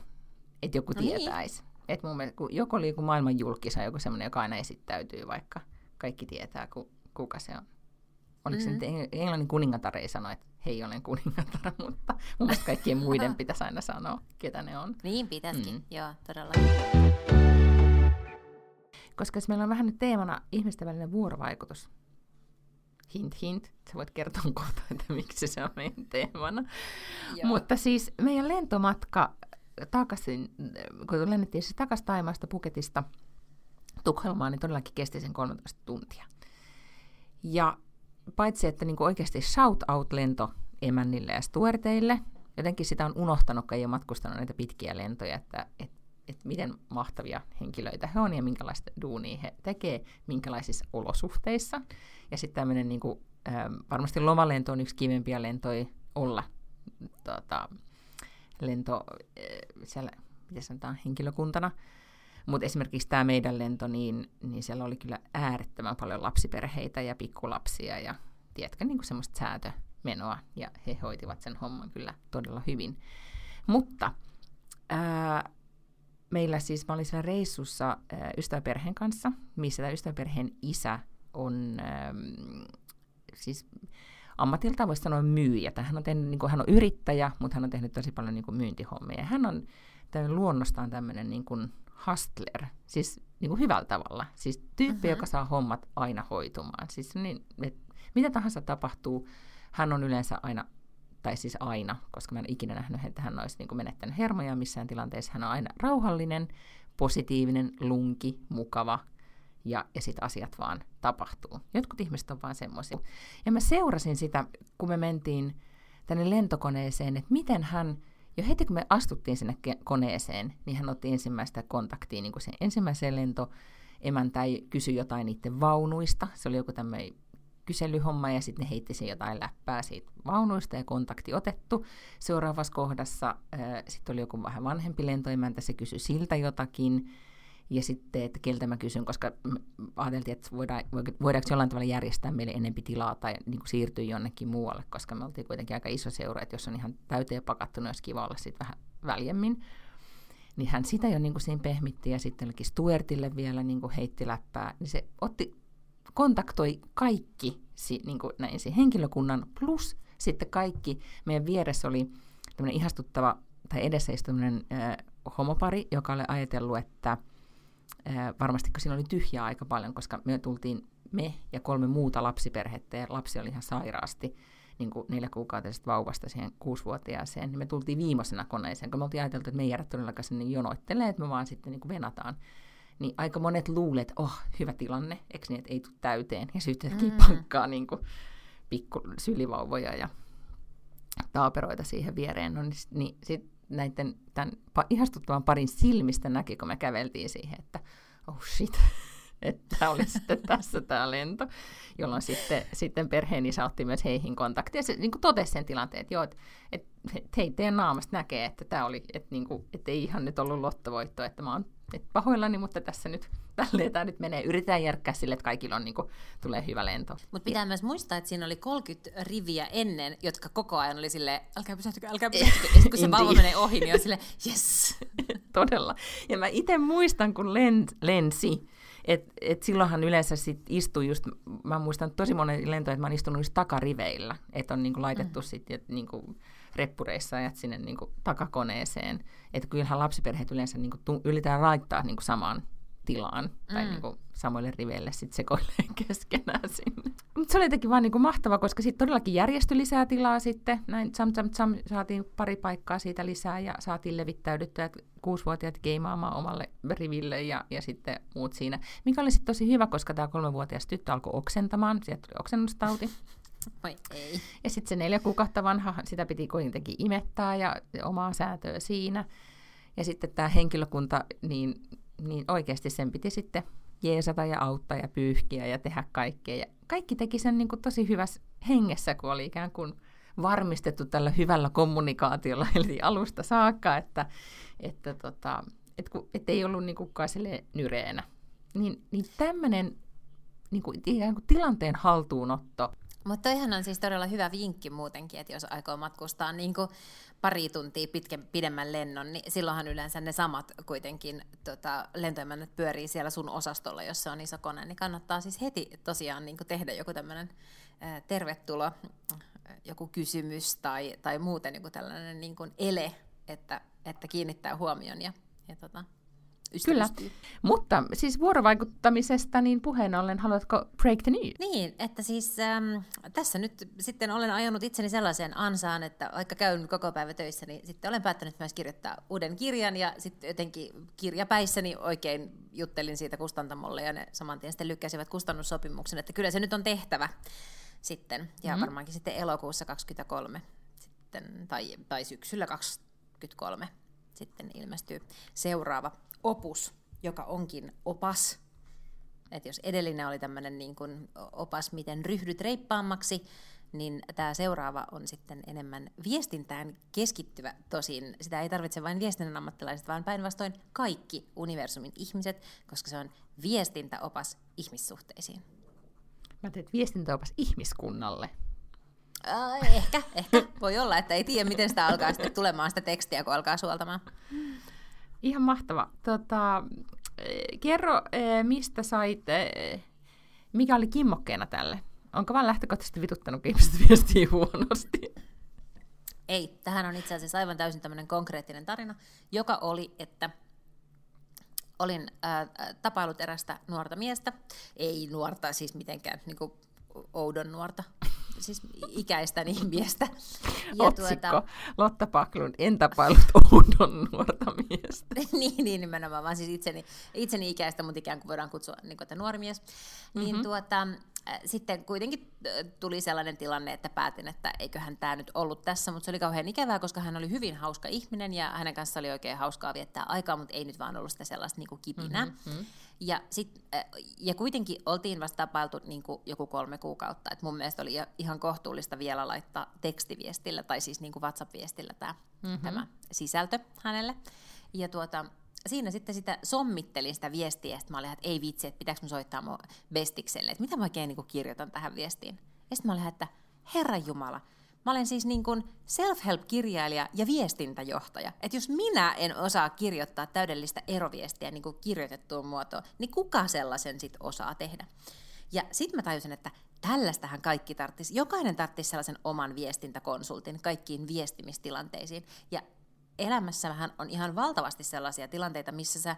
että joku no tietäisi. Niin. Että mun mielestä, kun joku oli joku maailman julkisa, joku semmoinen, joka aina esittäytyy, vaikka kaikki tietää, ku, kuka se on. Oliko mm-hmm. se nyt englannin kuningatar ei sano, että hei, olen kuningatar, [laughs] mutta mun mielestä kaikkien muiden [laughs] pitäisi aina sanoa, ketä ne on. Niin pitäisikin, mm. joo, todella. Koska jos meillä on vähän nyt teemana ihmisten välinen vuorovaikutus, hint hint, sä voit kertoa kohta, että miksi se on meidän teemana. Joo. Mutta siis meidän lentomatka takaisin, kun lennettiin siis takaisin Taimaasta Puketista Tukholmaan, niin todellakin kesti sen 13 tuntia. Ja paitsi että niin oikeasti shout-out-lento emännille ja stuarteille, jotenkin sitä on unohtanut, kun ei ole matkustanut näitä pitkiä lentoja, että, että, että miten mahtavia henkilöitä he on ja minkälaista duunia he tekee, minkälaisissa olosuhteissa. Ja sitten tämmöinen niin kuin, äh, varmasti lomalento on yksi kivempiä lentoja olla tota, lento äh, siellä, miten sanotaan, henkilökuntana. Mutta esimerkiksi tämä meidän lento, niin, niin siellä oli kyllä äärettömän paljon lapsiperheitä ja pikkulapsia ja tiedätkö, niin kuin semmoista säätömenoa. Ja he hoitivat sen homman kyllä todella hyvin. Mutta ää, meillä siis, mä olin siellä reissussa ää, ystäväperheen kanssa, missä tämä ystäväperheen isä on ää, siis ammatiltaan voisi sanoa myyjä. Hän on, tehnyt, niin kuin, hän on yrittäjä, mutta hän on tehnyt tosi paljon niin kuin myyntihommia. Hän on luonnostaan tämmöinen niin kuin, hustler, siis niin kuin hyvällä tavalla. Siis tyyppi, uh-huh. joka saa hommat aina hoitumaan. Siis niin, et, mitä tahansa tapahtuu, hän on yleensä aina, tai siis aina, koska mä en ikinä nähnyt, että hän olisi niin kuin menettänyt hermoja missään tilanteessa. Hän on aina rauhallinen, positiivinen, lunki, mukava, ja, ja sitten asiat vaan tapahtuu. Jotkut ihmiset on vaan semmoisia. Ja mä seurasin sitä, kun me mentiin tänne lentokoneeseen, että miten hän jo heti kun me astuttiin sinne koneeseen, niin hän otti ensimmäistä kontaktia niin kuin sen ensimmäiseen lento. Emäntä ei kysy jotain niiden vaunuista. Se oli joku tämmöinen kyselyhomma ja sitten ne heitti sen jotain läppää siitä vaunuista ja kontakti otettu. Seuraavassa kohdassa sitten oli joku vähän vanhempi lentoemäntä, se kysyi siltä jotakin ja sitten, että keltä mä kysyn, koska ajateltiin, että voidaan, voidaanko jollain tavalla järjestää meille enempi tilaa tai niin kuin siirtyä jonnekin muualle, koska me oltiin kuitenkin aika iso seura, että jos on ihan täyteen pakattu, niin olisi kiva olla sitten vähän väljemmin. Niin hän sitä jo niin kuin siinä pehmitti ja sitten Stuartille vielä niin kuin heitti läppää, niin se otti, kontaktoi kaikki niin kuin näin, henkilökunnan plus sitten kaikki. Meidän vieressä oli tämmöinen ihastuttava, tai edessä istui äh, homopari, joka oli ajatellut, että – varmasti kun siinä oli tyhjää aika paljon, koska me tultiin me ja kolme muuta lapsiperhettä, ja lapsi oli ihan sairaasti niin kuin neljä kuukautisesta vauvasta siihen kuusivuotiaaseen, niin me tultiin viimeisenä koneeseen, kun me oltiin ajateltu, että me ei jäädä todellakaan sinne jonoittelee, että me vaan sitten niin kuin venataan. Niin aika monet luulet, että oh, hyvä tilanne, eikö niin, että ei tule täyteen. Ja sitten mm. pankkaa niin kuin pikku sylivauvoja ja taaperoita siihen viereen. No, niin, niin sitten näiden tämän ihastuttavan parin silmistä näki, kun me käveltiin siihen, että oh shit, [laughs] että tämä oli sitten [laughs] tässä tämä lento, jolloin sitten, sitten perheen isä otti myös heihin kontaktia. Ja se niin kuin totesi sen tilanteen, että joo, että, että hei, teidän naamasta näkee, että tämä oli, että, niin kuin, että ei ihan nyt ollut lottovoitto, että mä oon Et pahoillani, mutta tässä nyt, [laughs] tälleen tämä nyt menee. Yritetään järkkää sille, että kaikilla on, niin kuin, tulee hyvä lento. Mutta pitää ja. myös muistaa, että siinä oli 30 riviä ennen, jotka koko ajan oli sille älkää pysähtykö, älkää [laughs] pysähtykö. kun se vauva menee ohi, niin on sille [laughs] yes. Todella. Ja mä itse muistan, kun lent, lensi, et, et silloinhan yleensä sit istui just, mä muistan tosi monen lento, että mä oon istunut just takariveillä, että on niinku laitettu mm. sitten niinku reppureissa ajat sinne niinku takakoneeseen. Että kyllähän lapsiperheet yleensä niinku yritetään laittaa niinku samaan tilaan tai mm. niinku samoille riveille sitten sekoilee [laughs] keskenään sinne. Mutta se oli jotenkin vaan niinku mahtava, koska sitten todellakin järjestyi lisää tilaa sitten. Näin tsam, tsam, tsam, saatiin pari paikkaa siitä lisää ja saatiin levittäydyttyä kuusivuotiaat keimaamaan omalle riville ja, ja sitten muut siinä. Mikä oli sitten tosi hyvä, koska tämä kolmevuotias tyttö alkoi oksentamaan. Sieltä tuli oksennustauti. Vai ei. Ja sitten se neljä kuukautta vanha, sitä piti kuitenkin imettää ja omaa säätöä siinä. Ja sitten tämä henkilökunta, niin, niin oikeasti sen piti sitten jeesata ja auttaa ja pyyhkiä ja tehdä kaikkea. Ja kaikki teki sen niin kuin tosi hyvässä hengessä, kun oli ikään kuin varmistettu tällä hyvällä kommunikaatiolla, [laughs] eli alusta saakka, että, että, tota, et kun, et ei ollut niin kukaan nyreenä. Niin, niin tämmöinen niin kuin tilanteen haltuunotto mutta toihan on siis todella hyvä vinkki muutenkin, että jos aikoo matkustaa niin kuin pari tuntia pitken, pidemmän lennon, niin silloinhan yleensä ne samat kuitenkin tota, lentoemännät pyörii siellä sun osastolla, jos se on iso kone, niin kannattaa siis heti tosiaan niin kuin tehdä joku tämmöinen tervetulo, joku kysymys tai, tai muuten joku tällainen niin kuin ele, että, että kiinnittää huomion ja, ja tota, Kyllä, mutta siis vuorovaikuttamisesta niin puheen ollen, haluatko break the news? Niin, että siis ähm, tässä nyt sitten olen ajanut itseni sellaiseen ansaan, että vaikka käyn koko päivä töissä, niin sitten olen päättänyt myös kirjoittaa uuden kirjan ja sitten jotenkin kirjapäissäni oikein juttelin siitä kustantamolle ja ne saman tien sitten lykkäsivät kustannussopimuksen, että kyllä se nyt on tehtävä sitten ja mm-hmm. varmaankin sitten elokuussa 23 sitten, tai, tai syksyllä 23 sitten ilmestyy seuraava opus, joka onkin opas. Et jos edellinen oli tämmöinen niin kuin opas, miten ryhdyt reippaammaksi, niin tämä seuraava on sitten enemmän viestintään keskittyvä. Tosin sitä ei tarvitse vain viestinnän ammattilaiset, vaan päinvastoin kaikki universumin ihmiset, koska se on viestintäopas ihmissuhteisiin. Mä teet viestintäopas ihmiskunnalle. Äh, ehkä, ehkä. Voi olla, että ei tiedä, miten sitä alkaa sitten tulemaan sitä tekstiä, kun alkaa suoltamaan. Ihan mahtava. Tota, kerro, mistä sait, mikä oli kimmokkeena tälle? Onko vaan lähtökohtaisesti vituttanut, ihmiset [laughs] viestii huonosti? Ei, tähän on itse asiassa aivan täysin tämmöinen konkreettinen tarina, joka oli, että olin äh, tapailut erästä nuorta miestä, ei nuorta siis mitenkään niin kuin oudon nuorta, siis ikäistäni miestä. Ja Otsikko, tuota... Lotta Paklun, en tapailut oudon nuorta miestä. [laughs] niin, niin, nimenomaan, vaan siis itseni, itseni ikäistä, mutta ikään kuin voidaan kutsua niin kuin, että nuori mies. Mm-hmm. Niin mhm. tuota, äh, sitten kuitenkin äh, tuli sellainen tilanne, että päätin, että eiköhän tämä nyt ollut tässä, mutta se oli kauhean ikävää, koska hän oli hyvin hauska ihminen ja hänen kanssa oli oikein hauskaa viettää aikaa, mutta ei nyt vaan ollut sitä sellaista niin kuin kipinää. Mm-hmm. Ja, sit, ja kuitenkin oltiin vasta tapailtu niin kuin joku kolme kuukautta. Et mun mielestä oli ihan kohtuullista vielä laittaa tekstiviestillä tai siis niin kuin WhatsApp-viestillä tämä, mm-hmm. tämä sisältö hänelle. Ja tuota, siinä sitten sitä sommittelin sitä viestiä, että mä olin, että ei vitsi, että pitääkö mä soittaa mun bestikselle, että mitä mä oikein niin kuin kirjoitan tähän viestiin. Ja sitten mä olin, että Herra Jumala, Mä olen siis niin kuin self-help-kirjailija ja viestintäjohtaja. Että jos minä en osaa kirjoittaa täydellistä eroviestiä niin kuin kirjoitettuun muotoon, niin kuka sellaisen sitten osaa tehdä? Ja sitten mä tajusin, että tällaistähän kaikki tarttisi. Jokainen tarttisi sellaisen oman viestintäkonsultin kaikkiin viestimistilanteisiin. Ja elämässähän on ihan valtavasti sellaisia tilanteita, missä sä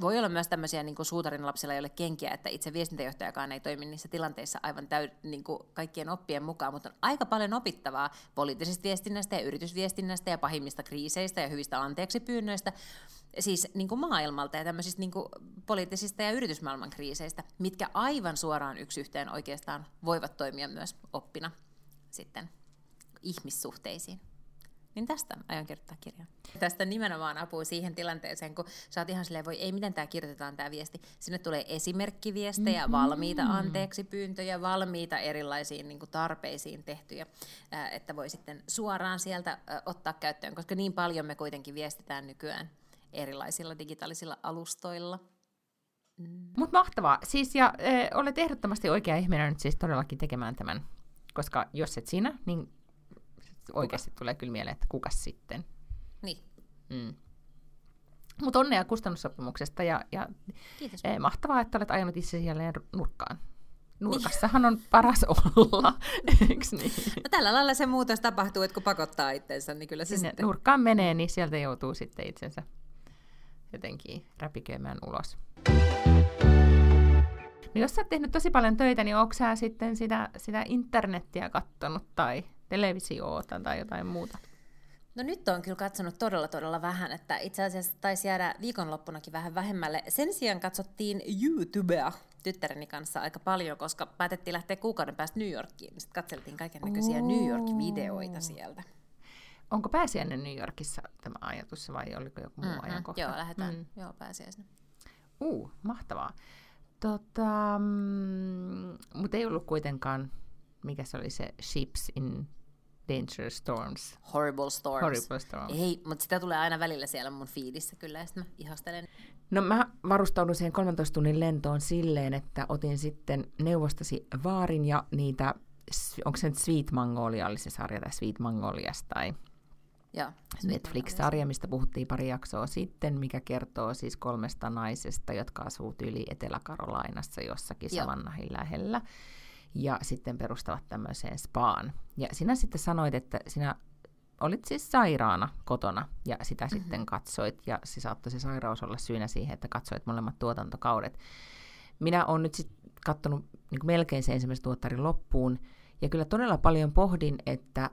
Voi olla myös tämmöisiä niin kuin suutarin lapsilla, joille kenkiä, että itse viestintäjohtajakaan ei toimi niissä tilanteissa aivan täy, niin kuin kaikkien oppien mukaan, mutta on aika paljon opittavaa poliittisesta viestinnästä ja yritysviestinnästä ja pahimmista kriiseistä ja hyvistä anteeksipyynnöistä, siis niin kuin maailmalta ja tämmöisistä niin kuin poliittisista ja yritysmaailman kriiseistä, mitkä aivan suoraan yksi yhteen oikeastaan voivat toimia myös oppina sitten ihmissuhteisiin niin tästä aion kirjoittaa kirjan. Tästä nimenomaan apua siihen tilanteeseen, kun sä oot ihan silleen, voi ei, miten tämä kirjoitetaan tämä viesti. Sinne tulee esimerkkiviestejä, mm-hmm. valmiita anteeksi pyyntöjä, valmiita erilaisiin niin tarpeisiin tehtyjä, että voi sitten suoraan sieltä ottaa käyttöön, koska niin paljon me kuitenkin viestitään nykyään erilaisilla digitaalisilla alustoilla. Mm. Mutta mahtavaa. Siis ja e, olet ehdottomasti oikea ihminen nyt siis todellakin tekemään tämän, koska jos et sinä, niin oikeasti kuka? tulee kyllä mieleen, että kuka sitten. Niin. Mm. Mutta onnea kustannussopimuksesta ja, ja Kiitos. E, mahtavaa, että olet ajanut itsesi jälleen nurkkaan. Nurkassahan on paras olla, [laughs] eikö niin? No, tällä lailla se muutos tapahtuu, että kun pakottaa itsensä, niin kyllä se Sinne sitten... nurkkaan menee, niin sieltä joutuu sitten itsensä jotenkin räpiköimään ulos. No jos sä oot tehnyt tosi paljon töitä, niin onko sä sitten sitä, sitä internettiä kattonut tai televisiota tai jotain muuta? No nyt on kyllä katsonut todella todella vähän, että itse asiassa taisi jäädä viikonloppunakin vähän vähemmälle. Sen sijaan katsottiin YouTubea tyttäreni kanssa aika paljon, koska päätettiin lähteä kuukauden päästä New Yorkiin. Sitten katseltiin kaiken näköisiä New York-videoita sieltä. Onko pääsiäinen New Yorkissa tämä ajatus vai oliko joku muu mm-hmm. ajankohta? Joo, lähdetään. Mm. Joo, pääsiäisenä. Uh, mahtavaa. Tota, mm, mutta ei ollut kuitenkaan, mikä se oli se Ships in Danger Storms. Horrible Storms. Horrible Storms. Ei, mutta sitä tulee aina välillä siellä mun fiidissä kyllä, ja sitten mä ihastelen. No mä varustaudun siihen 13 tunnin lentoon silleen, että otin sitten neuvostasi vaarin ja niitä, onko se nyt Sweet Mongolia, oli se sarja tai Sweet Mongolias tai ja, Netflix-sarja, mistä puhuttiin pari jaksoa sitten, mikä kertoo siis kolmesta naisesta, jotka asuu yli Etelä-Karolainassa jossakin. Savannahin lähellä. Ja sitten perustavat tämmöiseen spaan. Ja sinä sitten sanoit, että sinä olit siis sairaana kotona ja sitä mm-hmm. sitten katsoit. Ja se saattoi se sairaus olla syynä siihen, että katsoit molemmat tuotantokaudet. Minä olen nyt sitten katsonut niin melkein se ensimmäisen tuottarin loppuun. Ja kyllä todella paljon pohdin, että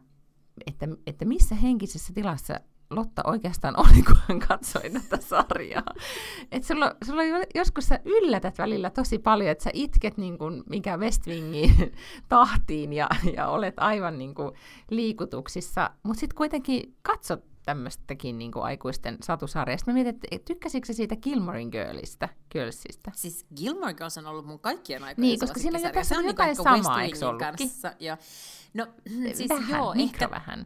että, että missä henkisessä tilassa Lotta oikeastaan oli, kun hän katsoi tätä sarjaa. Että sulla, sulla joskus sä yllätät välillä tosi paljon, että sä itket niin kuin mikä West Wingin tahtiin ja, ja olet aivan niin kuin liikutuksissa, mutta sitten kuitenkin katsot tämmöistäkin niin kuin aikuisten satusarjasta. Mä mietin, että tykkäsitkö sä siitä Gilmorein Girlista, Girlsista? Siis Gilmore Girls on ollut mun kaikkien aikojen Niin, koska siinä on jotain niin samaa, eikö ollutkin? Kanssa, ja No, siis vähän, joo, ehkä, vähän.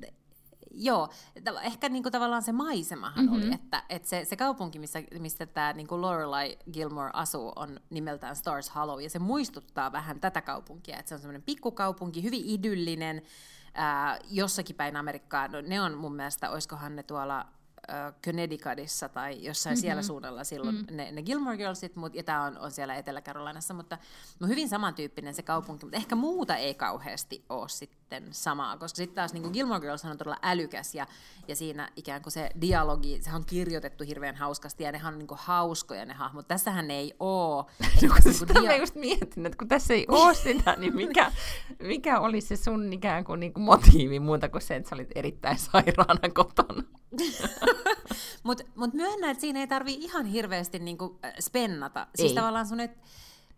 Joo, ehkä niinku tavallaan se maisemahan mm-hmm. oli, että, että se, se kaupunki, missä, mistä tämä niinku Lorelai Gilmore asuu, on nimeltään Stars Hollow, ja se muistuttaa vähän tätä kaupunkia, että se on semmoinen pikkukaupunki, hyvin idyllinen, ää, jossakin päin Amerikkaa, no, ne on mun mielestä, oiskohan ne tuolla Connecticutissa tai jossain mm-hmm. siellä suunnalla silloin mm-hmm. ne, ne Gilmore Girlsit, mut, ja tämä on, on siellä Etelä-Carolinassa, mutta no hyvin samantyyppinen se kaupunki, mutta ehkä muuta ei kauheasti ole sitten samaa, koska sitten taas niin Gilmore Girls on todella älykäs, ja, ja siinä ikään kuin se dialogi, se on kirjoitettu hirveän hauskasti, ja nehän on niin kuin hauskoja ne hahmot. Tässähän ei ole. no, niin dia- mä just mietin, että kun tässä ei ole sitä, niin mikä, mikä oli se sun ikään kuin, niin kuin motiivi muuta kuin se, että sä olit erittäin sairaana kotona? Mutta [laughs] mut myönnä, että siinä ei tarvi ihan hirveästi niinku spennata. Siis ei. tavallaan sun, et,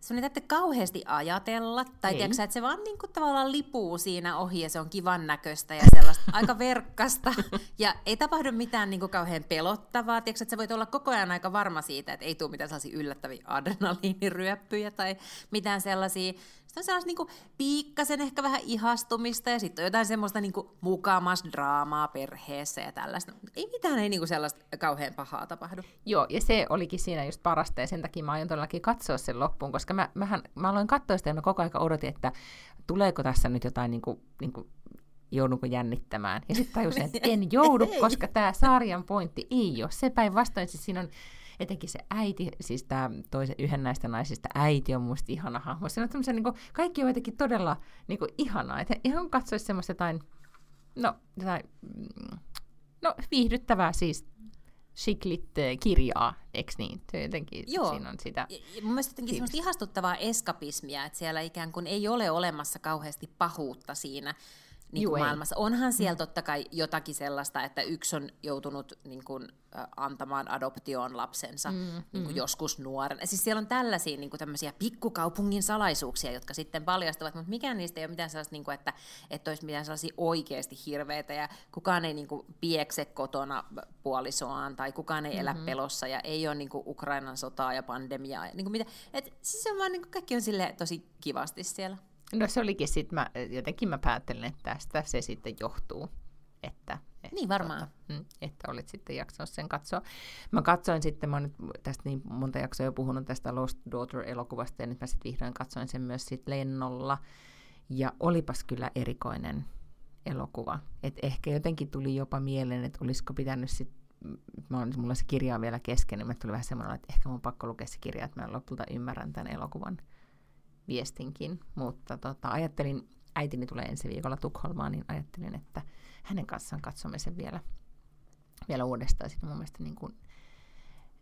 sun ei tarvitse kauheasti ajatella, tai tiedätkö, että se vaan niinku tavallaan lipuu siinä ohi ja se on kivan näköistä ja sellaista [laughs] aika verkkasta. Ja ei tapahdu mitään niinku kauhean pelottavaa, tiedätkö, että sä voit olla koko ajan aika varma siitä, että ei tule mitään sellaisia yllättäviä adrenaliiniryöppyjä tai mitään sellaisia on sellaista niinku piikkasen ehkä vähän ihastumista ja sitten on jotain semmoista niinku mukamas draamaa perheessä ja tällaista. Ei mitään ei niinku sellaista kauhean pahaa tapahdu. Joo, ja se olikin siinä just parasta ja sen takia mä aion todellakin katsoa sen loppuun, koska mä, mähän, mä aloin katsoa sitä ja mä koko ajan odotin, että tuleeko tässä nyt jotain niinku, niinku joudunko jännittämään. Ja sitten tajusin, että en joudu, [laughs] koska tämä sarjan pointti ei ole. Se päinvastoin, siis siinä on etenkin se äiti, siis tämä toisen, yhden näistä naisista äiti on musta ihana hahmo. Se on niin kuin, kaikki on jotenkin todella niin kuin, ihanaa. Että ihan katsoisi semmoista jotain, no, jotain, mm, no viihdyttävää siis Chiclit-kirjaa, eikö niin? Jotenkin, Joo. siinä on sitä... Ja, ja mun mielestä jotenkin semmoista ihastuttavaa eskapismia, että siellä ikään kuin ei ole olemassa kauheasti pahuutta siinä niin kuin maailmassa. Onhan siellä mm. totta kai jotakin sellaista, että yksi on joutunut niin kuin, antamaan adoptioon lapsensa mm, niin kuin mm. joskus nuorena. Siis siellä on tällaisia niin kuin tämmöisiä pikkukaupungin salaisuuksia, jotka sitten paljastuvat, mutta mikään niistä ei ole mitään sellaista, niin kuin, että, että olisi mitään sellaisia oikeasti hirveitä ja kukaan ei niin kuin, piekse kotona puolisoaan tai kukaan ei elä mm-hmm. pelossa ja ei ole niin kuin, Ukrainan sotaa ja pandemiaa. Niin kuin mitä. Et, siis on vaan, niin kuin, kaikki on sille tosi kivasti siellä. No se olikin sitten, mä, jotenkin mä päättelen, että tästä se sitten johtuu, että Niin varmaan. Tota, mm, että olit sitten jaksanut sen katsoa. Mä katsoin sitten, mä oon nyt tästä niin monta jaksoa jo puhunut tästä Lost Daughter-elokuvasta, ja nyt mä sitten vihdoin katsoin sen myös sit lennolla. Ja olipas kyllä erikoinen elokuva. Et ehkä jotenkin tuli jopa mieleen, että olisiko pitänyt sitten mä on, mulla se kirja on vielä kesken, niin tuli vähän semmoinen, että ehkä mun pakko lukea se kirja, että mä lopulta ymmärrän tämän elokuvan viestinkin. Mutta tota, ajattelin, äitini tulee ensi viikolla Tukholmaan, niin ajattelin, että hänen kanssaan katsomme sen vielä, vielä uudestaan. Sitten mun mielestä niin kuin,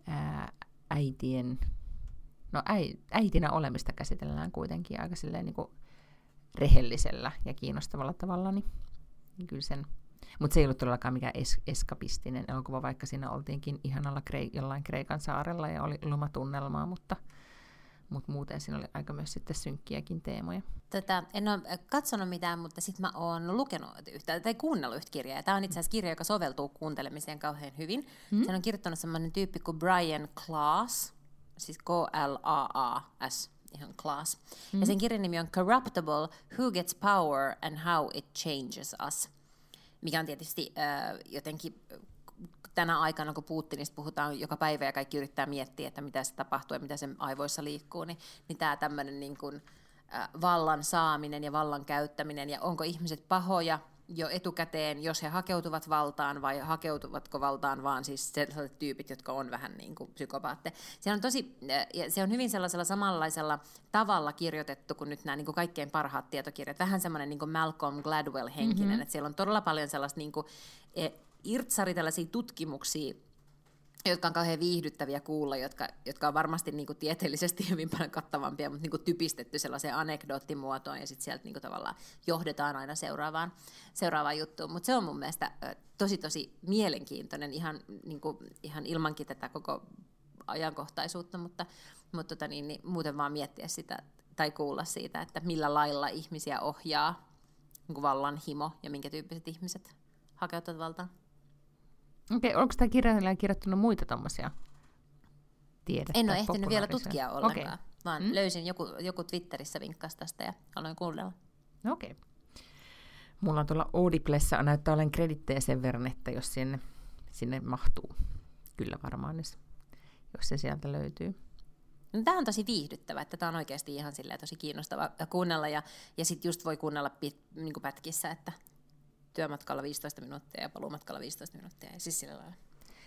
ää, äitien, no äi, äitinä olemista käsitellään kuitenkin aika silleen niin kuin rehellisellä ja kiinnostavalla tavalla, niin, niin kyllä sen mutta se ei ollut todellakaan mikään es- eskapistinen elokuva, vaikka siinä oltiinkin ihanalla Krei- jollain Kreikan saarella ja oli lomatunnelmaa, mutta, mutta muuten siinä oli aika myös sitten synkkiäkin teemoja. Tätä, en ole katsonut mitään, mutta sitten mä oon lukenut yhtä, tai kuunnellut yhtä kirjaa. Tämä on itse asiassa kirja, joka soveltuu kuuntelemiseen kauhean hyvin. Hmm? Sen on kirjoittanut sellainen tyyppi kuin Brian Klaas, siis K-L-A-A-S, ihan Klaas. Hmm. Ja sen kirjan nimi on Corruptible, Who Gets Power and How It Changes Us mikä on tietysti äh, jotenkin tänä aikana, kun Putinista puhutaan joka päivä ja kaikki yrittää miettiä, että mitä se tapahtuu ja mitä sen aivoissa liikkuu, niin, niin tämä tämmöinen niin kuin, äh, vallan saaminen ja vallan käyttäminen ja onko ihmiset pahoja jo etukäteen, jos he hakeutuvat valtaan vai hakeutuvatko valtaan vaan siis sellaiset tyypit, jotka on vähän niin kuin psykopaatteja. Se on tosi, se on hyvin sellaisella samanlaisella tavalla kirjoitettu kuin nyt nämä niin kuin kaikkein parhaat tietokirjat. Vähän semmoinen niin kuin Malcolm Gladwell-henkinen, mm-hmm. että siellä on todella paljon sellaista niin kuin, e, irtsari tällaisia tutkimuksia, jotka on kauhean viihdyttäviä kuulla, jotka, jotka on varmasti niin kuin tieteellisesti [laughs] hyvin paljon kattavampia, mutta niin kuin typistetty sellaiseen anekdoottimuotoon ja sitten sieltä niin kuin tavallaan johdetaan aina seuraavaan, seuraavaan juttuun. Mutta se on mun mielestä tosi tosi mielenkiintoinen ihan, niin kuin, ihan ilmankin tätä koko ajankohtaisuutta, mutta, mutta tota niin, niin muuten vaan miettiä sitä tai kuulla siitä, että millä lailla ihmisiä ohjaa niin vallan himo ja minkä tyyppiset ihmiset hakeutuvat valtaan. Okei, okay, onko tämä kirjailija kirjoittanut muita tuommoisia tiedettä? En ole ehtinyt vielä tutkia ollenkaan, okay. vaan hmm? löysin joku, joku Twitterissä vinkkasi tästä ja aloin kuunnella. Okei. Okay. Mulla on tuolla Audiblessa, näyttää olen kredittejä sen verran, että jos sinne, sinne mahtuu. Kyllä varmaan, jos, jos se sieltä löytyy. No, tämä on tosi viihdyttävä, että tämä on oikeasti ihan tosi kiinnostava kuunnella ja, ja sitten just voi kuunnella pit, niin pätkissä, että työmatkalla 15 minuuttia ja paluumatkalla 15 minuuttia, ja siis sillä lailla.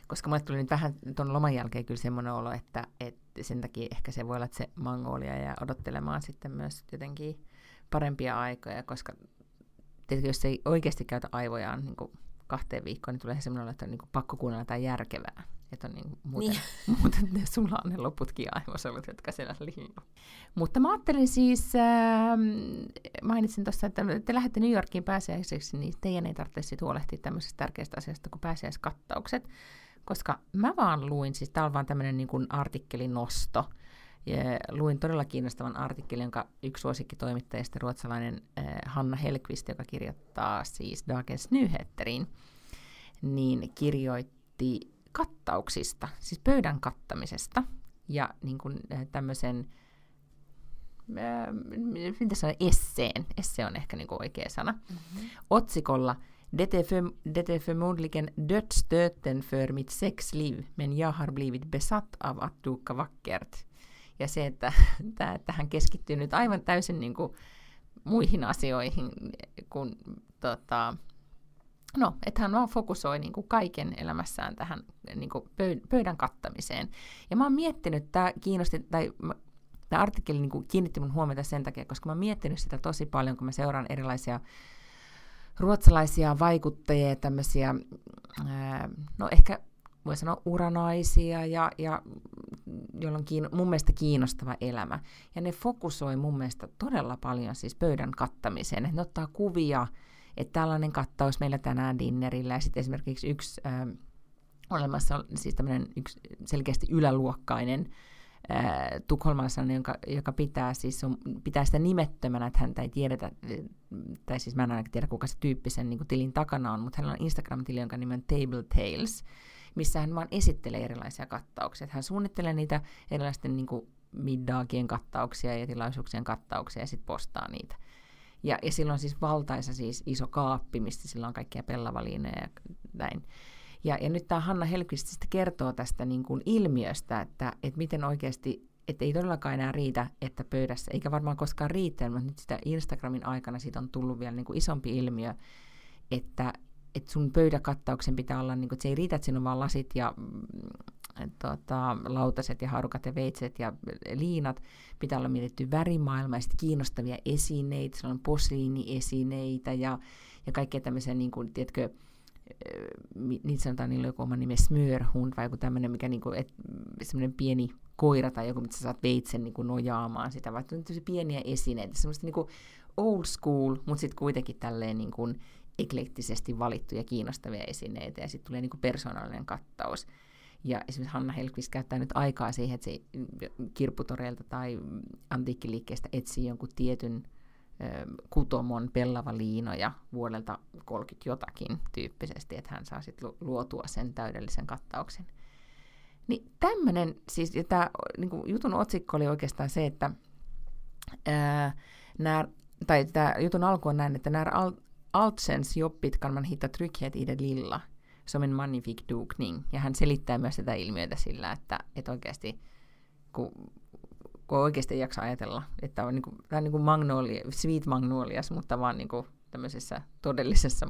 Koska mulle tuli nyt vähän tuon loman jälkeen kyllä semmoinen olo, että, että sen takia ehkä se voi olla, että se mangolia ja odottelemaan sitten myös jotenkin parempia aikoja, koska tietenkin jos ei oikeasti käytä aivojaan niin kahteen viikkoon, niin tulee semmoinen olo, että on niin pakko kuunnella jotain järkevää. Että on niin, muuten, niin. [laughs] muuten ne sulaa ne loputkin aivosolut, jotka siellä lilluu. Mutta mä ajattelin siis, äh, mainitsin tuossa, että te lähdette New Yorkiin pääsiäiseksi, niin teidän ei tarvitse huolehtia tämmöisestä tärkeästä asiasta kuin pääsiäiskattaukset. Koska mä vaan luin, siis tää on vaan tämmöinen niin kuin artikkelin nosto, ja luin todella kiinnostavan artikkelin, jonka yksi suosikkitoimittajista, ruotsalainen äh, Hanna Helqvist, joka kirjoittaa siis Dagens Nyheterin, niin kirjoitti kattauksista, siis pöydän kattamisesta ja niin kuin tämmöisen, äh, mitä sanoa, esseen, esse on ehkä niin kuin oikea sana, mm-hmm. otsikolla Det är, för, det är förmodligen dödsstöten för mitt sexliv, men jag har blivit besatt av att duka vackert. Ja se, että, [laughs] tämä, että hän keskittyy nyt aivan täysin niin kuin muihin asioihin, kun tota, No, että hän vaan fokusoi niin kuin kaiken elämässään tähän niin kuin pöydän kattamiseen. Ja mä oon miettinyt, tämä kiinnosti, tai tämä artikkeli niin kuin kiinnitti mun huomiota sen takia, koska mä oon miettinyt sitä tosi paljon, kun mä seuraan erilaisia ruotsalaisia vaikuttajia, tämmöisiä, no ehkä voi sanoa uranaisia, ja, ja joilla on kiin, mun mielestä kiinnostava elämä. Ja ne fokusoi mun mielestä todella paljon siis pöydän kattamiseen, ne ottaa kuvia, että tällainen kattaus meillä tänään dinnerillä ja sitten esimerkiksi yksi äh, olemassa siis tämmöinen yksi selkeästi yläluokkainen äh, tukholmalainen, jonka, joka pitää, siis on, pitää sitä nimettömänä, että häntä ei tiedetä, tai siis mä en ainakaan tiedä, kuka se tyyppi sen niin tilin takana on, mutta hänellä on Instagram-tili, jonka nimi on Table Tales, missä hän vaan esittelee erilaisia kattauksia. Että hän suunnittelee niitä erilaisten niin kuin, middagien kattauksia ja tilaisuuksien kattauksia ja sitten postaa niitä. Ja, ja sillä on siis valtaisa siis iso kaappi, mistä sillä on kaikkia pellavaliinoja ja näin. Ja, ja nyt tämä Hanna Helqvist kertoo tästä niin kuin ilmiöstä, että, että miten oikeasti, että ei todellakaan enää riitä, että pöydässä, eikä varmaan koskaan riitä, mutta nyt sitä Instagramin aikana siitä on tullut vielä niin kuin isompi ilmiö, että, että sun pöydäkattauksen pitää olla, niin kuin, että se ei riitä, että siinä on vaan lasit ja mm, tota, lautaset ja harukat ja veitset ja liinat. Pitää olla mietitty värimaailma ja kiinnostavia esineitä, se on posliiniesineitä ja, ja kaikkea tämmöisiä, niin kuin, tiedätkö, niitä sanotaan, niillä joku oma nimi Smörhund vai joku tämmöinen, mikä niinku, et, semmoinen pieni koira tai joku, mitä sä saat veitsen niinku nojaamaan sitä, vaikka on tosi pieniä esineitä, semmoista niinku old school, mutta sitten kuitenkin tälleen niinku eklektisesti valittuja kiinnostavia esineitä ja sitten tulee niinku persoonallinen kattaus. Ja esimerkiksi Hanna Helqvist käyttää nyt aikaa siihen, että se kirpputoreilta tai antiikkiliikkeestä etsii jonkun tietyn kutomon pellava liinoja vuodelta 30 jotakin tyyppisesti, että hän saa sitten luotua sen täydellisen kattauksen. Niin tämmöinen, siis tämä niin jutun otsikko oli oikeastaan se, että ää, nää, tai tämä jutun alku on näin, että nämä Altsens jobbit kan man hitta trygghet i det lilla som en magnifik dukning. Ja hän selittää myös tätä ilmiötä sillä, että, että oikeasti kun kun oikeasti ei jaksa ajatella, että on niin kuin, vähän niin kuin magnolia, sweet magnolias, mutta vaan niin kuin tämmöisessä todellisessa,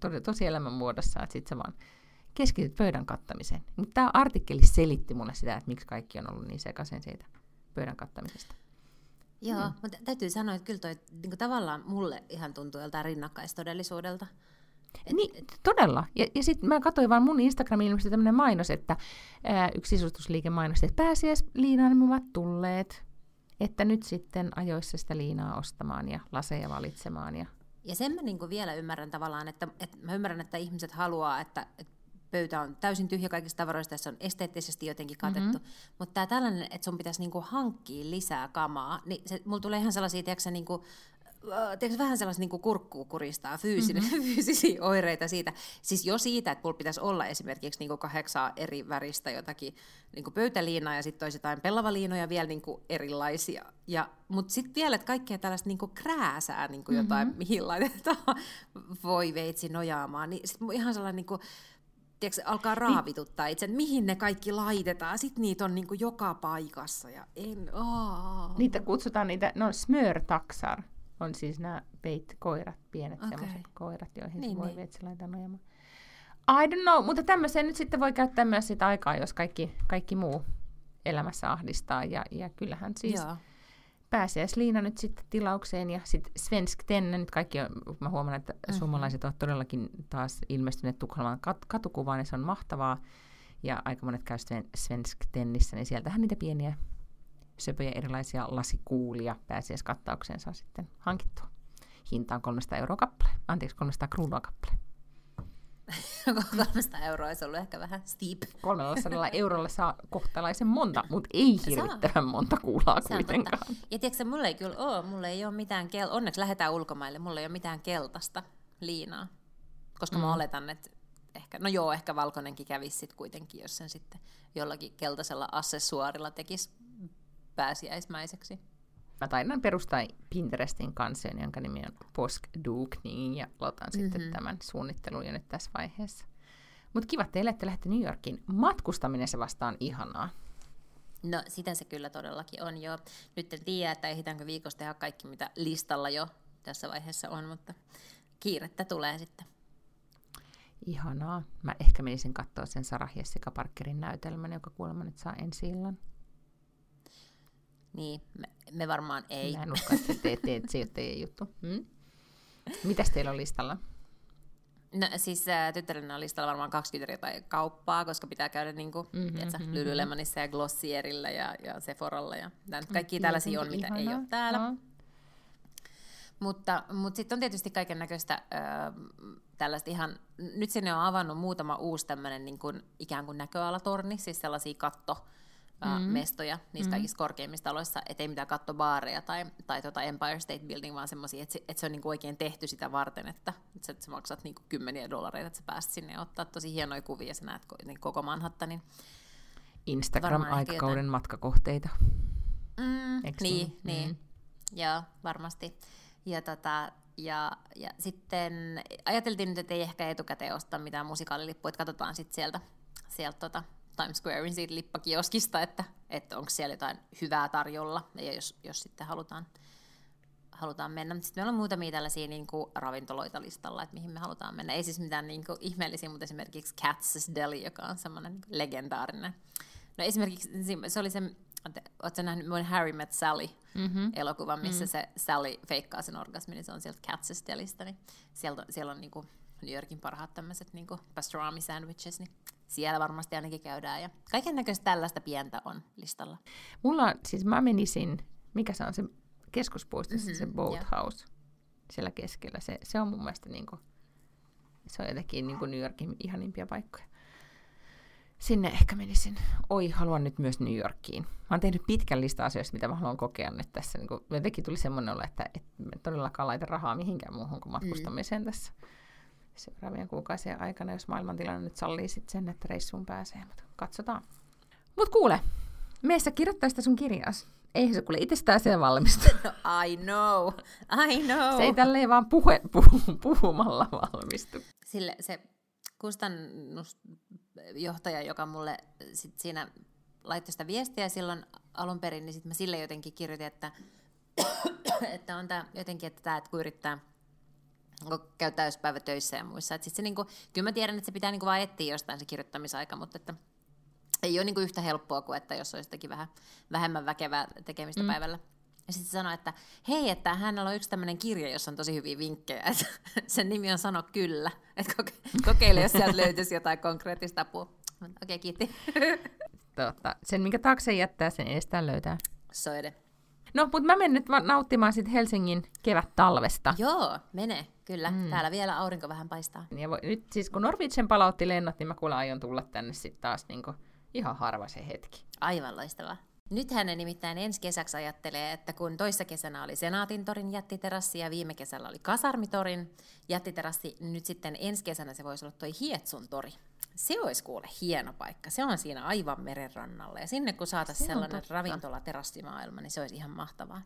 to, tosielämän muodossa, että sitten sä vaan keskityt pöydän kattamiseen. Mutta tämä artikkeli selitti mulle sitä, että miksi kaikki on ollut niin sekaisin siitä pöydän kattamisesta. Joo, mm. mutta täytyy sanoa, että kyllä toi niin tavallaan mulle ihan tuntuu joltain rinnakkaistodellisuudelta. Et, niin, todella. Ja, ja sitten mä katsoin vaan mun Instagramin ilmeisesti tämmöinen mainos, että ää, yksi sisustusliike mainosti, että pääsiäisliinaan ovat tulleet, että nyt sitten ajoissa sitä liinaa ostamaan ja laseja valitsemaan. Ja, ja sen mä niinku vielä ymmärrän tavallaan, että, että mä ymmärrän, että ihmiset haluaa, että, että pöytä on täysin tyhjä kaikista tavaroista ja se on esteettisesti jotenkin katettu. Mm-hmm. Mutta tämä tällainen, että sun pitäisi niinku hankkia lisää kamaa, niin se, mulla tulee ihan sellaisia, tiedätkö, niinku, tiedätkö, vähän sellaista niin kurkkuu kuristaa, fyysinen, mm-hmm. [laughs] fyysisiä oireita siitä. Siis jo siitä, että mulla pitäisi olla esimerkiksi niin kahdeksaa eri väristä jotakin niin pöytäliinaa ja sitten toisi jotain pellavaliinoja vielä niin erilaisia. Ja, mutta sitten vielä, että kaikkea tällaista niin krääsää, niin jotain, mm-hmm. mihin laitetaan voi veitsi nojaamaan. Niin sitten ihan sellainen niin kuin, tiedätkö, alkaa niin- raavituttaa itse, että mihin ne kaikki laitetaan. Sitten niitä on niin joka paikassa. Ja en, oh. Niitä kutsutaan niitä, no smörtaksar on siis nämä peit-koirat, pienet okay. sellaiset koirat, joihin niin, voi niin. veitsi laittaa nojamaan. I don't know, mutta tämmöiseen nyt sitten voi käyttää myös sitä aikaa, jos kaikki, kaikki muu elämässä ahdistaa. Ja, ja kyllähän siis Joo. Liina nyt sitten tilaukseen ja sitten Svensk Tenne, nyt kaikki on, mä huomaan, että mm-hmm. suomalaiset ovat todellakin taas ilmestyneet Tukholman kat- katukuvaan ja se on mahtavaa. Ja aika monet käy Svensk Tennissä, niin sieltähän niitä pieniä söpöjä erilaisia lasikuulia pääsiäiskattaukseen saa sitten hankittua. Hinta on 300 euroa kappale, anteeksi 300 kruunua kappale. 300 euroa olisi ollut ehkä vähän steep. 300 eurolla saa kohtalaisen monta, mutta ei hirvittävän monta kuulaa se kuitenkaan. Ja tiedätkö, mulla ei kyllä ole, mulla ei ole mitään, kel- onneksi lähdetään ulkomaille, mulla ei ole mitään keltaista liinaa. Koska mm. mä oletan, että ehkä, no joo, ehkä valkoinenkin kävisi sitten kuitenkin, jos sen sitten jollakin keltaisella assessuaarilla tekisi pääsiäismäiseksi. Mä taidan perustaa Pinterestin kanssa, jonka nimi on Posk Dukning, ja aloitan mm-hmm. sitten mhm. tämän suunnittelun jo nyt tässä vaiheessa. Mutta kiva teille, että lähdette New Yorkiin. Matkustaminen se vastaan ihanaa. No sitä se kyllä todellakin on jo. Nyt en tiedä, että ehditäänkö viikossa tehdä kaikki, mitä listalla jo tässä vaiheessa on, mutta kiirettä tulee sitten. Ihanaa. Mä ehkä menisin katsoa sen Sarah Jessica Parkerin näytelmän, joka kuulemma nyt saa ensi illan. Niin, me, me varmaan ei. Mä en usko, että te teet, se ei ole teidän juttu. Hmm? Mitäs teillä on listalla? No siis äh, tyttärenä on listalla varmaan 20 tai kauppaa, koska pitää käydä niin kuin, mm-hmm, tiedätkö, mm-hmm. Lululemonissa ja Glossierilla ja, ja Sephoralla ja kaikki mm, tällaisia on, mitä ihanaa. ei ole täällä. No. Mutta, mutta sitten on tietysti kaiken näköistä tällaista ihan, nyt sinne on avannut muutama uusi tämmöinen niin kuin, ikään kuin näköalatorni, siis sellaisia katto, mm. mestoja niissä mm. kaikissa korkeimmissa taloissa, ettei mitään kattobaareja tai, tai tota Empire State Building, vaan semmoisia, että se, että se on niinku oikein tehty sitä varten, että, että sä, että sä maksat niinku kymmeniä dollareita, että sä pääset sinne ja ottaa tosi hienoja kuvia ja sä näet niin koko Manhattanin. Instagram-aikakauden matkakohteita. Mm, niin, niin. Mm. Joo, varmasti. Ja, tota, ja, ja sitten ajateltiin nyt, että ei ehkä etukäteen ostaa mitään musikaalilippua, että katsotaan sitten sieltä, sieltä tota Times Squarein siitä lippakioskista, että, että onko siellä jotain hyvää tarjolla, ja jos, jos sitten halutaan, halutaan mennä. Sitten meillä on muutamia tällaisia niin kuin, ravintoloita listalla, että mihin me halutaan mennä. Ei siis mitään niin kuin, ihmeellisiä, mutta esimerkiksi Katz's Deli, joka on semmoinen niin legendaarinen. No esimerkiksi se oli se, oletko nähnyt mun Harry Met Sally mm-hmm. elokuvan, missä mm-hmm. se Sally feikkaa sen orgasmin, niin se on sieltä Katz's Delistä, niin siellä, siellä on niin kuin, New Yorkin parhaat tämmöiset niin pastrami sandwiches, niin siellä varmasti ainakin käydään. Ja kaiken näköistä tällaista pientä on listalla. Mulla, siis mä menisin, mikä se on se keskuspuistossa, mm-hmm, se boathouse siellä keskellä. Se, se on mun mielestä niin kuin, se on jotenkin niin kuin New Yorkin ihanimpia paikkoja. Sinne ehkä menisin. Oi, haluan nyt myös New Yorkiin. Mä oon tehnyt pitkän lista asioista, mitä mä haluan kokea nyt tässä. Niin kuin, jotenkin tuli semmoinen olo, että et todellakaan laita rahaa mihinkään muuhun kuin matkustamiseen mm. tässä seuraavien kuukausien aikana, jos maailmantilanne nyt sallii sit sen, että reissuun pääsee. Mutta katsotaan. Mut kuule, meissä kirjoittaa sitä sun kirjaas. Eihän se kuule itsestään se valmistu. [laughs] No, I know, I know. Se ei tälleen vaan puhe, puh, puhumalla valmistu. Sille se kustannusjohtaja, joka mulle sit siinä laittoi sitä viestiä silloin alun perin, niin sitten mä sille jotenkin kirjoitin, että, [coughs] että on tämä jotenkin, että tämä, että kun yrittää käy täyspäivä töissä ja muissa. Et sit se niinku, kyllä mä tiedän, että se pitää niinku vaan etsiä jostain se kirjoittamisaika, mutta että ei ole niinku yhtä helppoa kuin, että jos olisi jotenkin vähän vähemmän väkevää tekemistä mm. päivällä. Ja sitten sanoi, että hei, että hänellä on yksi tämmöinen kirja, jossa on tosi hyviä vinkkejä. Et [laughs] sen nimi on Sano kyllä. Että koke- kokeile, jos sieltä löytyisi jotain konkreettista apua. Okei, okay, kiitti. Totta. Sen, minkä taakse jättää, sen estää löytää. Soide. No, mutta mä menen nyt nauttimaan sit Helsingin kevät-talvesta. Joo, mene, kyllä. Mm. Täällä vielä aurinko vähän paistaa. Ja voi, nyt siis kun Norwegian palautti lennot, niin mä kuule aion tulla tänne sitten taas niinku ihan harva se hetki. Aivan loistavaa. Nyt hän nimittäin ensi kesäksi ajattelee, että kun toissa kesänä oli Senaatin torin jättiterassi ja viime kesällä oli Kasarmitorin jättiterassi, nyt sitten ensi kesänä se voisi olla toi Hietsun tori. Se olisi kuule hieno paikka. Se on siinä aivan merenrannalla. Ja sinne kun saataisiin sellainen ravintola-terassimaailma, niin se olisi ihan mahtavaa.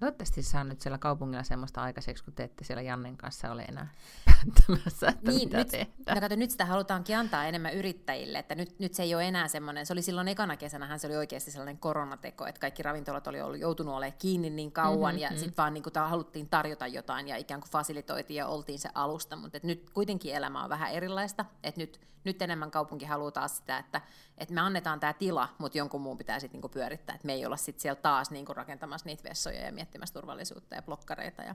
Toivottavasti saa nyt siellä kaupungilla semmoista aikaiseksi, kun te ette siellä Jannen kanssa ole enää [laughs] päättämässä, että niin, mitä nyt, tehdään. Nyt sitä halutaankin antaa enemmän yrittäjille, että nyt, nyt se ei ole enää semmoinen, se oli silloin ekana kesänä, se oli oikeasti sellainen koronateko, että kaikki ravintolat oli ollut, joutunut olemaan kiinni niin kauan, mm-hmm, ja mm-hmm. sitten vaan niin kuin, haluttiin tarjota jotain, ja ikään kuin fasilitoitiin ja oltiin se alusta, mutta nyt kuitenkin elämä on vähän erilaista, että nyt, nyt enemmän kaupunki haluaa taas sitä, että, että me annetaan tämä tila, mutta jonkun muun pitää sitten niin pyörittää, että me ei olla sitten siellä taas niin kuin rakentamassa niitä vessoja ja miettimässä turvallisuutta ja blokkareita ja,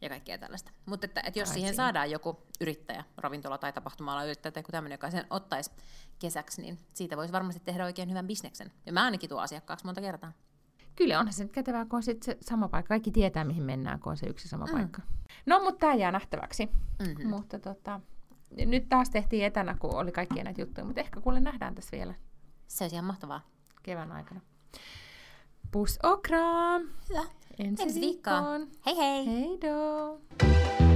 ja kaikkea tällaista. Mutta että, että jos Ai siihen siinä. saadaan joku yrittäjä, ravintola tai tapahtumalla yrittäjä tai tämmöinen, joka sen ottaisi kesäksi, niin siitä voisi varmasti tehdä oikein hyvän bisneksen. Ja mä ainakin tuon asiakkaaksi monta kertaa. Kyllä onhan se nyt kätevää, kun on sit se sama paikka. Kaikki tietää, mihin mennään, kun on se yksi sama mm. paikka. No, mutta tämä jää nähtäväksi. Mm-hmm. Mutta tota, nyt taas tehtiin etänä, kun oli kaikkia näitä juttuja, mutta ehkä kuule nähdään tässä vielä. Se olisi ihan mahtavaa. Kevään aikana. Pus okra! Hyvä. ensi, ensi viikkoon. viikkoon. Hei hei! Hei då!